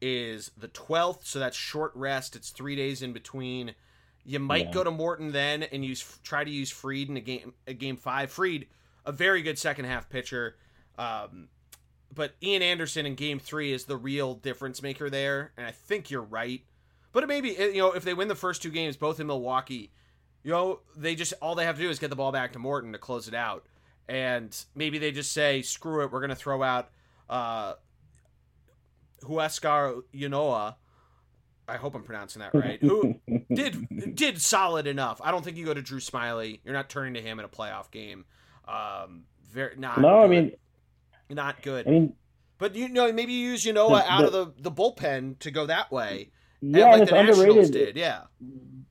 S1: is the twelfth, so that's short rest. It's three days in between. You might
S3: Yeah.
S1: go to Morton then and use try to use Fried in a game a game five. Fried, a very good second half pitcher. Um, but Ian Anderson in game three is the real difference maker there, and I think you're right. But it maybe you know if they win the first two games, both in Milwaukee, you know they just all they have to do is get the ball back to Morton to close it out, and maybe they just say screw it, we're gonna throw out uh, Huascar Ynoa. I hope I'm pronouncing that right. Who did did solid enough? I don't think you go to Drew Smyly. You're not turning to him in a playoff game. Um, very not.
S3: no, I
S1: good.
S3: mean,
S1: not good.
S3: I mean,
S1: But you know, maybe you use Yanoa
S3: The-
S1: out of the, the bullpen to go that way,
S3: yeah,
S1: and like the Nationals
S3: underrated.
S1: did. Yeah,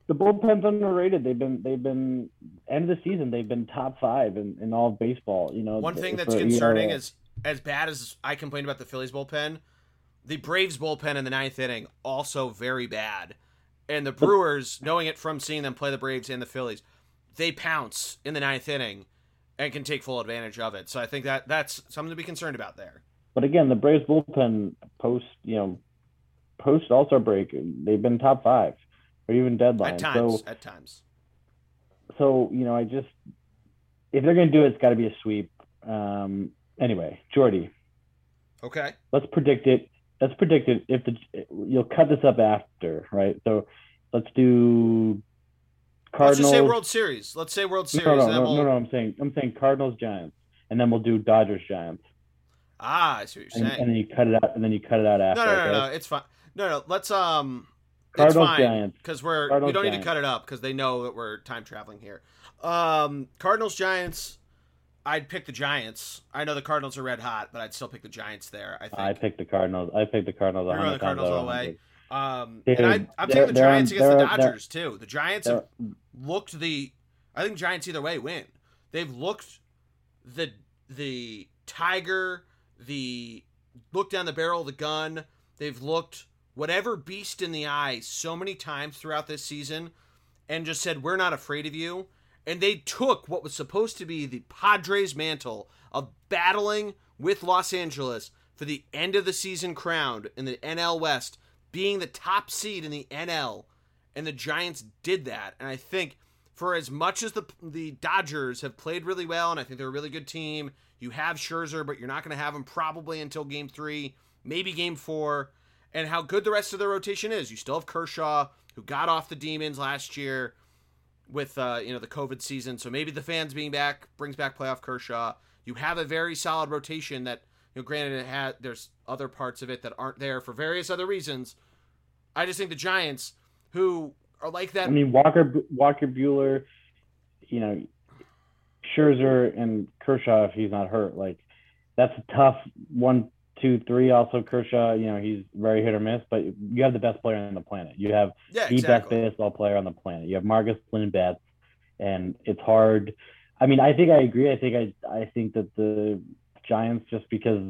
S3: The bullpen's underrated. They've been they've been end of the season. They've been top five in, in all of baseball. You know,
S1: one thing
S3: for
S1: that's concerning
S3: ERA.
S1: is as bad as I complained about the Phillies bullpen, the Braves bullpen in the ninth inning also very bad, and the Brewers, knowing it from seeing them play the Braves and the Phillies, they pounce in the ninth inning and can take full advantage of it. So I think that that's something to be concerned about there.
S3: But again, the Braves bullpen post, you know, post All Star break, they've been top five or even deadline.
S1: At times,
S3: so,
S1: at times.
S3: So you know, I just if they're going to do it, it's got to be a sweep. Um, anyway, Geordie.
S1: Okay.
S3: Let's predict it. Let's predict it. If the you'll cut this up after, right? So let's do
S1: Cardinals. Let's just say World Series. Let's say World Series.
S3: No, no, no, we'll... no, no, I'm saying I'm saying Cardinals Giants, and then we'll do Dodgers Giants.
S1: Ah, I see what you're
S3: and,
S1: saying.
S3: And then you cut it out, and then you cut it out after.
S1: No, no, no,
S3: okay?
S1: no, it's fine. No, no, let's um.
S3: Cardinals
S1: it's fine,
S3: Giants
S1: because we're
S3: Cardinals,
S1: we don't
S3: Giants.
S1: need to cut it up because they know that we're time traveling here. Um, Cardinals Giants. I'd pick the Giants. I know the Cardinals are red hot, but I'd still pick the Giants there. I think
S3: I picked the Cardinals. I picked the Cardinals.
S1: Going the Cardinals all the way. Um, and I, I'm taking the Giants
S3: on-
S1: against the Dodgers too. The Giants have looked the. I think Giants either way win. They've looked the the tiger, the look down the barrel of the gun. They've looked whatever beast in the eye so many times throughout this season, and just said we're not afraid of you. And they took what was supposed to be the Padres' mantle of battling with Los Angeles for the end of the season crown in the NL West, being the top seed in the NL, and the Giants did that. And I think for as much as the the Dodgers have played really well, and I think they're a really good team, you have Scherzer, but you're not going to have him probably until Game Three, maybe Game Four. And how good the rest of their rotation is. You still have Kershaw, who got off the demons last year with uh, you know the COVID season, so maybe the fans being back brings back playoff Kershaw. You have a very solid rotation that you know, granted it had there's other parts of it that aren't there for various other reasons. I just think the Giants, who are like that,
S3: I mean, Walker Walker Buehler, you know, Scherzer and Kershaw if he's not hurt, like that's a tough one, two, three. Also Kershaw, you know, he's very hit or miss, but you have the best player on the planet. You have
S1: yeah,
S3: the
S1: exactly.
S3: best baseball player on the planet. You have Marcus Lynn Betts, and it's hard. I mean, I think I agree. I think I I think that the Giants, just because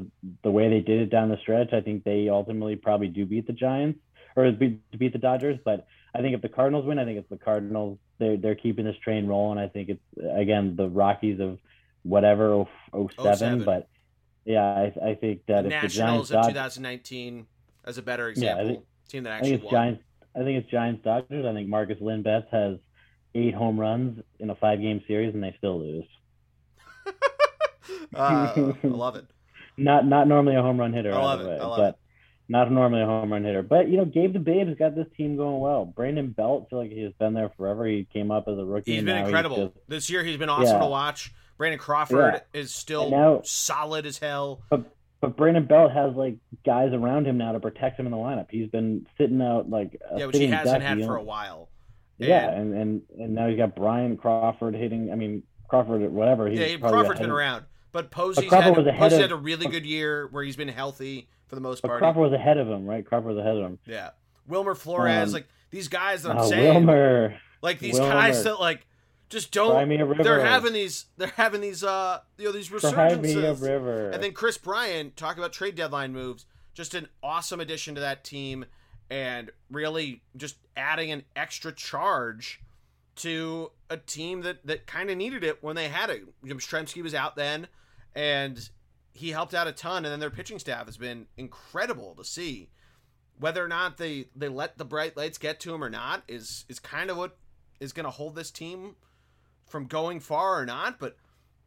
S3: the way they did it down the stretch, I think they ultimately probably do beat the Giants or beat, beat the Dodgers. But I think if the Cardinals win, I think it's the Cardinals. They're they're keeping this train rolling. I think it's again the Rockies of whatever oh, oh 07,
S1: 07.
S3: but yeah, I, I think that
S1: the
S3: if the Giants
S1: Nationals of
S3: Dod-
S1: 2019 as a better
S3: Yeah,
S1: example,
S3: think-
S1: team that
S3: I
S1: actually
S3: think it's
S1: won.
S3: Giants. I think it's Giants Dodgers. I think Marcus Lynn Betts has eight home runs in a five game series, and they still lose.
S1: uh, I love it.
S3: Not not normally a home run hitter,
S1: I love it.
S3: way,
S1: I love
S3: but not normally a home run hitter. But you know, Gabe the Babe has got this team going well. Brandon Belt, I feel like he's been there forever. He came up as a rookie.
S1: He's been incredible
S3: just-
S1: this year. He's been awesome
S3: Yeah.
S1: to watch. Brandon Crawford
S3: Yeah.
S1: is still
S3: now-
S1: solid as hell.
S3: but but Brandon Belt has like guys around him now to protect him in the lineup. He's been sitting out like a
S1: Yeah, which he hasn't had for a while.
S3: Yeah, and, and and now he's got Brian Crawford hitting. I mean Crawford, whatever. He's
S1: Yeah, Crawford's been around, but Posey's
S3: Crawford
S1: had,
S3: ahead
S1: Posey's
S3: of-
S1: had a really good year where he's been healthy for the most part.
S3: Crawford was ahead of him, right? Crawford was ahead of him.
S1: Yeah, Wilmer Flores,
S3: Um,
S1: like these guys that I'm
S3: Oh,
S1: saying,
S3: Wilmer,
S1: like these guys that like just don't.
S3: me a river.
S1: They're having these. They're having these. Uh, you know, these
S3: Cry me a
S1: resurgences.
S3: river.
S1: And then Kris Bryant, talk about trade deadline moves. Just an awesome addition to that team, and really just adding an extra charge to a team that that kind of needed it when they had it. Jim Stremski was out then, and he helped out a ton. And then their pitching staff has been incredible to see. Whether or not they they let the bright lights get to him or not is is kind of what is going to hold this team from going far or not. But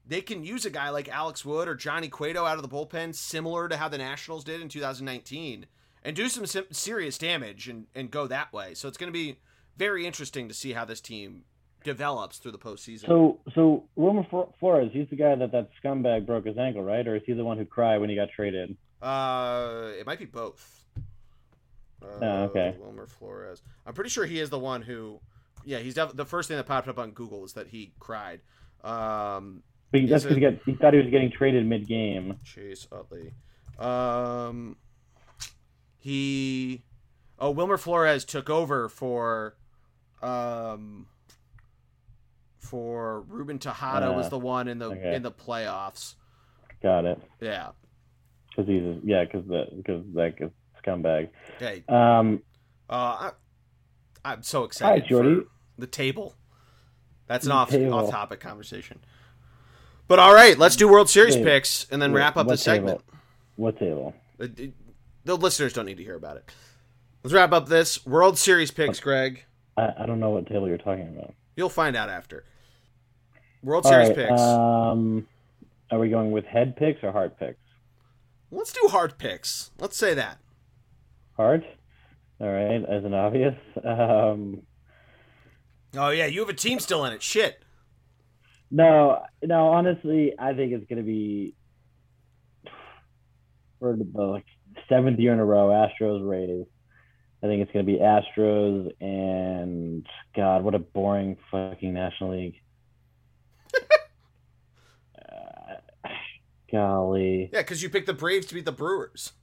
S1: they can use a guy like Alex Wood or Johnny Cueto out of the bullpen, similar to how the Nationals did in 2019, and do some serious damage and, and go that way. So it's going to be very interesting to see how this team develops through the postseason.
S3: So, so Wilmer Flores, he's the guy that that scumbag broke his ankle, right? Or is he the one who cried when he got traded?
S1: uh, it might be both. Uh,
S3: Oh, okay.
S1: Wilmer Flores. I'm pretty sure he is the one who. Yeah, he's def- the first thing that popped up on Google is that he cried. Um,
S3: But he, that's because he, he thought he was getting traded mid-game.
S1: Chase Utley. Um, he, oh, Wilmer Flores took over for, um, for Ruben Tejada
S3: Uh,
S1: was the one in the
S3: okay.
S1: in the playoffs.
S3: Got it.
S1: Yeah,
S3: Because he's a, yeah, because the because that scumbag.
S1: Hey,
S3: Um,
S1: uh, I, I'm so excited
S3: Hi, Geordie.
S1: for the table. That's an off
S3: table.
S1: off topic conversation. But all right, let's do World Series
S3: Wait,
S1: picks and then wrap up the segment.
S3: table? What table?
S1: Uh, d- The listeners don't need to hear about it. Let's wrap up this World Series picks, Greg.
S3: I, I don't know what table you're talking about.
S1: You'll find out after. World
S3: All
S1: Series
S3: right,
S1: picks.
S3: Um, are we going with head picks or heart picks?
S1: Let's do hard picks. Let's say that.
S3: Heart. All right, as an obvious. Um,
S1: Oh yeah, you have a team still in it. Shit.
S3: no, no. Honestly, I think it's gonna be for the like seventh year in a row. Astros Rays. I think it's gonna be Astros and God, what a boring fucking National League. uh, golly.
S1: Yeah, because you picked the Braves to beat the Brewers.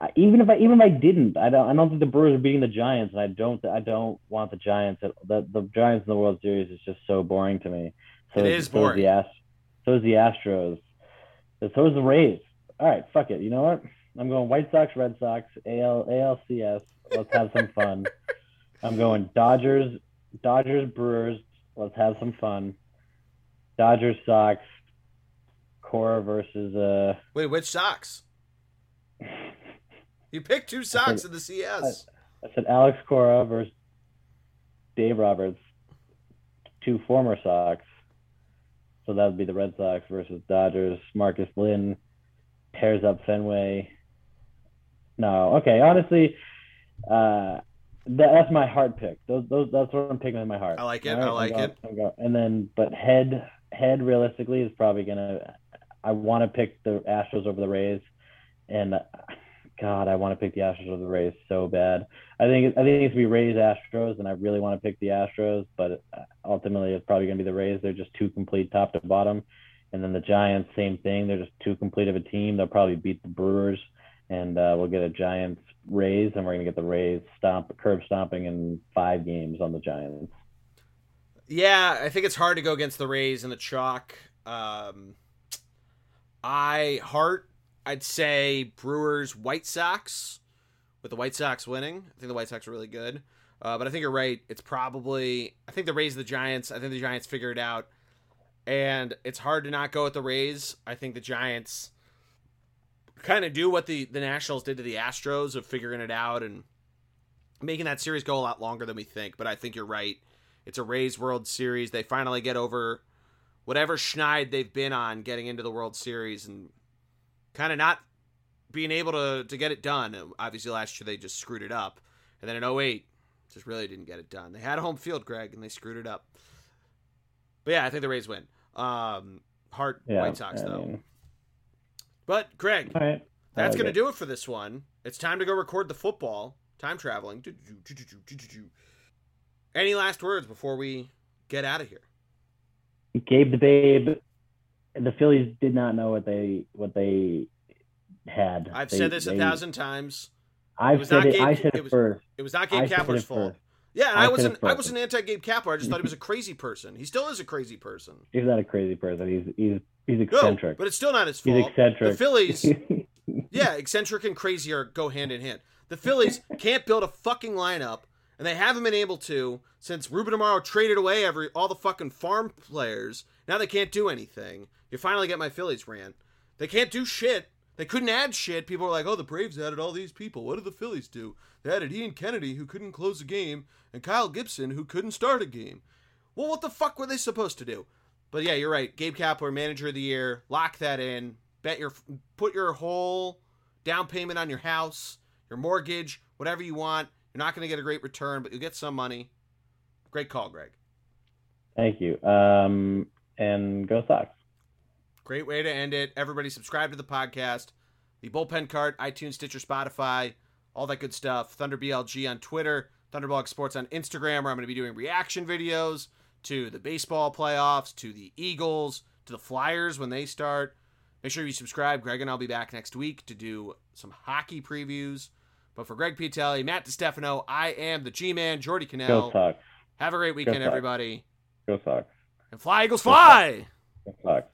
S3: I- even if I even if I didn't, I don't I don't think the Brewers are beating the Giants, and I don't I don't want the Giants. At, the the Giants in the World Series is just so boring to me. So
S1: It is
S3: so
S1: boring.
S3: the Ast- so is the Astros. So is the Rays. All right, fuck it. You know what? I'm going White Sox, Red Sox, AL ALCS. Let's have some fun. I'm going Dodgers, Dodgers, Brewers. Let's have some fun. Dodgers, Sox. Cora versus uh.
S1: Wait, which Sox? You picked two Sox in the CS.
S3: I said Alex Cora versus Dave Roberts, two former Sox. So that would be the Red Sox versus Dodgers. Marcus Lynn tears up Fenway. No, okay. Honestly, uh, that, that's my heart pick. Those, those, that's what I'm picking in my heart.
S1: I like it,
S3: All
S1: I like
S3: going-
S1: it.
S3: Going- and then, but head, head realistically is probably gonna. I want to pick the Astros over the Rays, and God, I want to pick the Astros over the Rays so bad. I think I think it's be Rays Astros, and I really want to pick the Astros, but uh, ultimately it's probably gonna be the Rays. They're just too complete top to bottom, and then the Giants, same thing. They're just too complete of a team. They'll probably beat the Brewers, and uh, we'll get a Giants Rays, and we're gonna get the Rays stomp curb stomping in five games on the Giants.
S1: Yeah, I think it's hard to go against the Rays in the chalk. Um, I heart. I'd say Brewers, White Sox, with the White Sox winning. I think the White Sox are really good. Uh, but I think you're right. It's probably. I think the Rays, the Giants. I think the Giants figure it out, and it's hard to not go with the Rays. I think the Giants kind of do what the the Nationals did to the Astros of figuring it out and making that series go a lot longer than we think. But I think you're right. It's a Rays World Series. They finally get over whatever schneid they've been on getting into the World Series and kind of not being able to, to get it done. Obviously, last year they just screwed it up. And then in 08, just really didn't get it done. They had a home field, Greg, and they screwed it up. But yeah, I think the Rays win. Um, Hart,
S3: Yeah,
S1: White Sox,
S3: I
S1: though.
S3: mean,
S1: But, Greg,
S3: right.
S1: That's
S3: like
S1: going to do it for this one. It's time to go record the football. Time traveling. Any last words before we get out of here?
S3: Gabe the Babe. The Phillies did not know what they what they had.
S1: I've
S3: They-
S1: said this a thousand times.
S3: I've
S1: was
S3: said
S1: not
S3: it.
S1: Gabe-
S3: I said
S1: it
S3: it,
S1: was-
S3: first.
S1: It was not Gabe
S3: it
S1: Kapler's fault.
S3: first.
S1: Yeah, and
S3: I
S1: I, wasn't.
S3: it
S1: I wasn't anti Gabe Kapler. I just thought he was a crazy person. He still is a crazy person.
S3: He's not a crazy person. He's he's he's
S1: No,
S3: eccentric.
S1: but it's still not his
S3: he's
S1: fault.
S3: eccentric.
S1: The Phillies, yeah, eccentric and crazy are go hand in hand. The Phillies can't build a fucking lineup, and they haven't been able to since Ruben Amaro traded away every all the fucking farm players. Now they can't do anything. You finally get my Phillies rant. They can't do shit. They couldn't add shit. People were like, "Oh, the Braves added all these people. What did the Phillies do? They added Ian Kennedy, who couldn't close a game, and Kyle Gibson, who couldn't start a game. Well, what the fuck were they supposed to do? But yeah, you're right. Gabe Kapler, manager of the year. Lock that in. Bet your put your whole down payment on your house, your mortgage, whatever you want. You're not going to get a great return, but you'll get some money. Great call, Greg.
S3: Thank you. Um, and go Sox.
S1: Great way to end it. Everybody subscribe to the podcast, the bullpen cart, iTunes, Stitcher, Spotify, all that good stuff. Thunder BLG on Twitter, Thunderblog Sports on Instagram, where I'm going to be doing reaction videos to the baseball playoffs, to the Eagles, to the Flyers when they start. Make sure you subscribe. Greg and I'll be back next week to do some hockey previews. But for Greg Piatelli, Matt DeStefano, I am the G-Man, Geordie
S3: Connell.
S1: Go.
S3: Sox.
S1: Have a great weekend, everybody.
S3: Go Sox.
S1: And fly, Eagles, fly!
S3: Go Sox.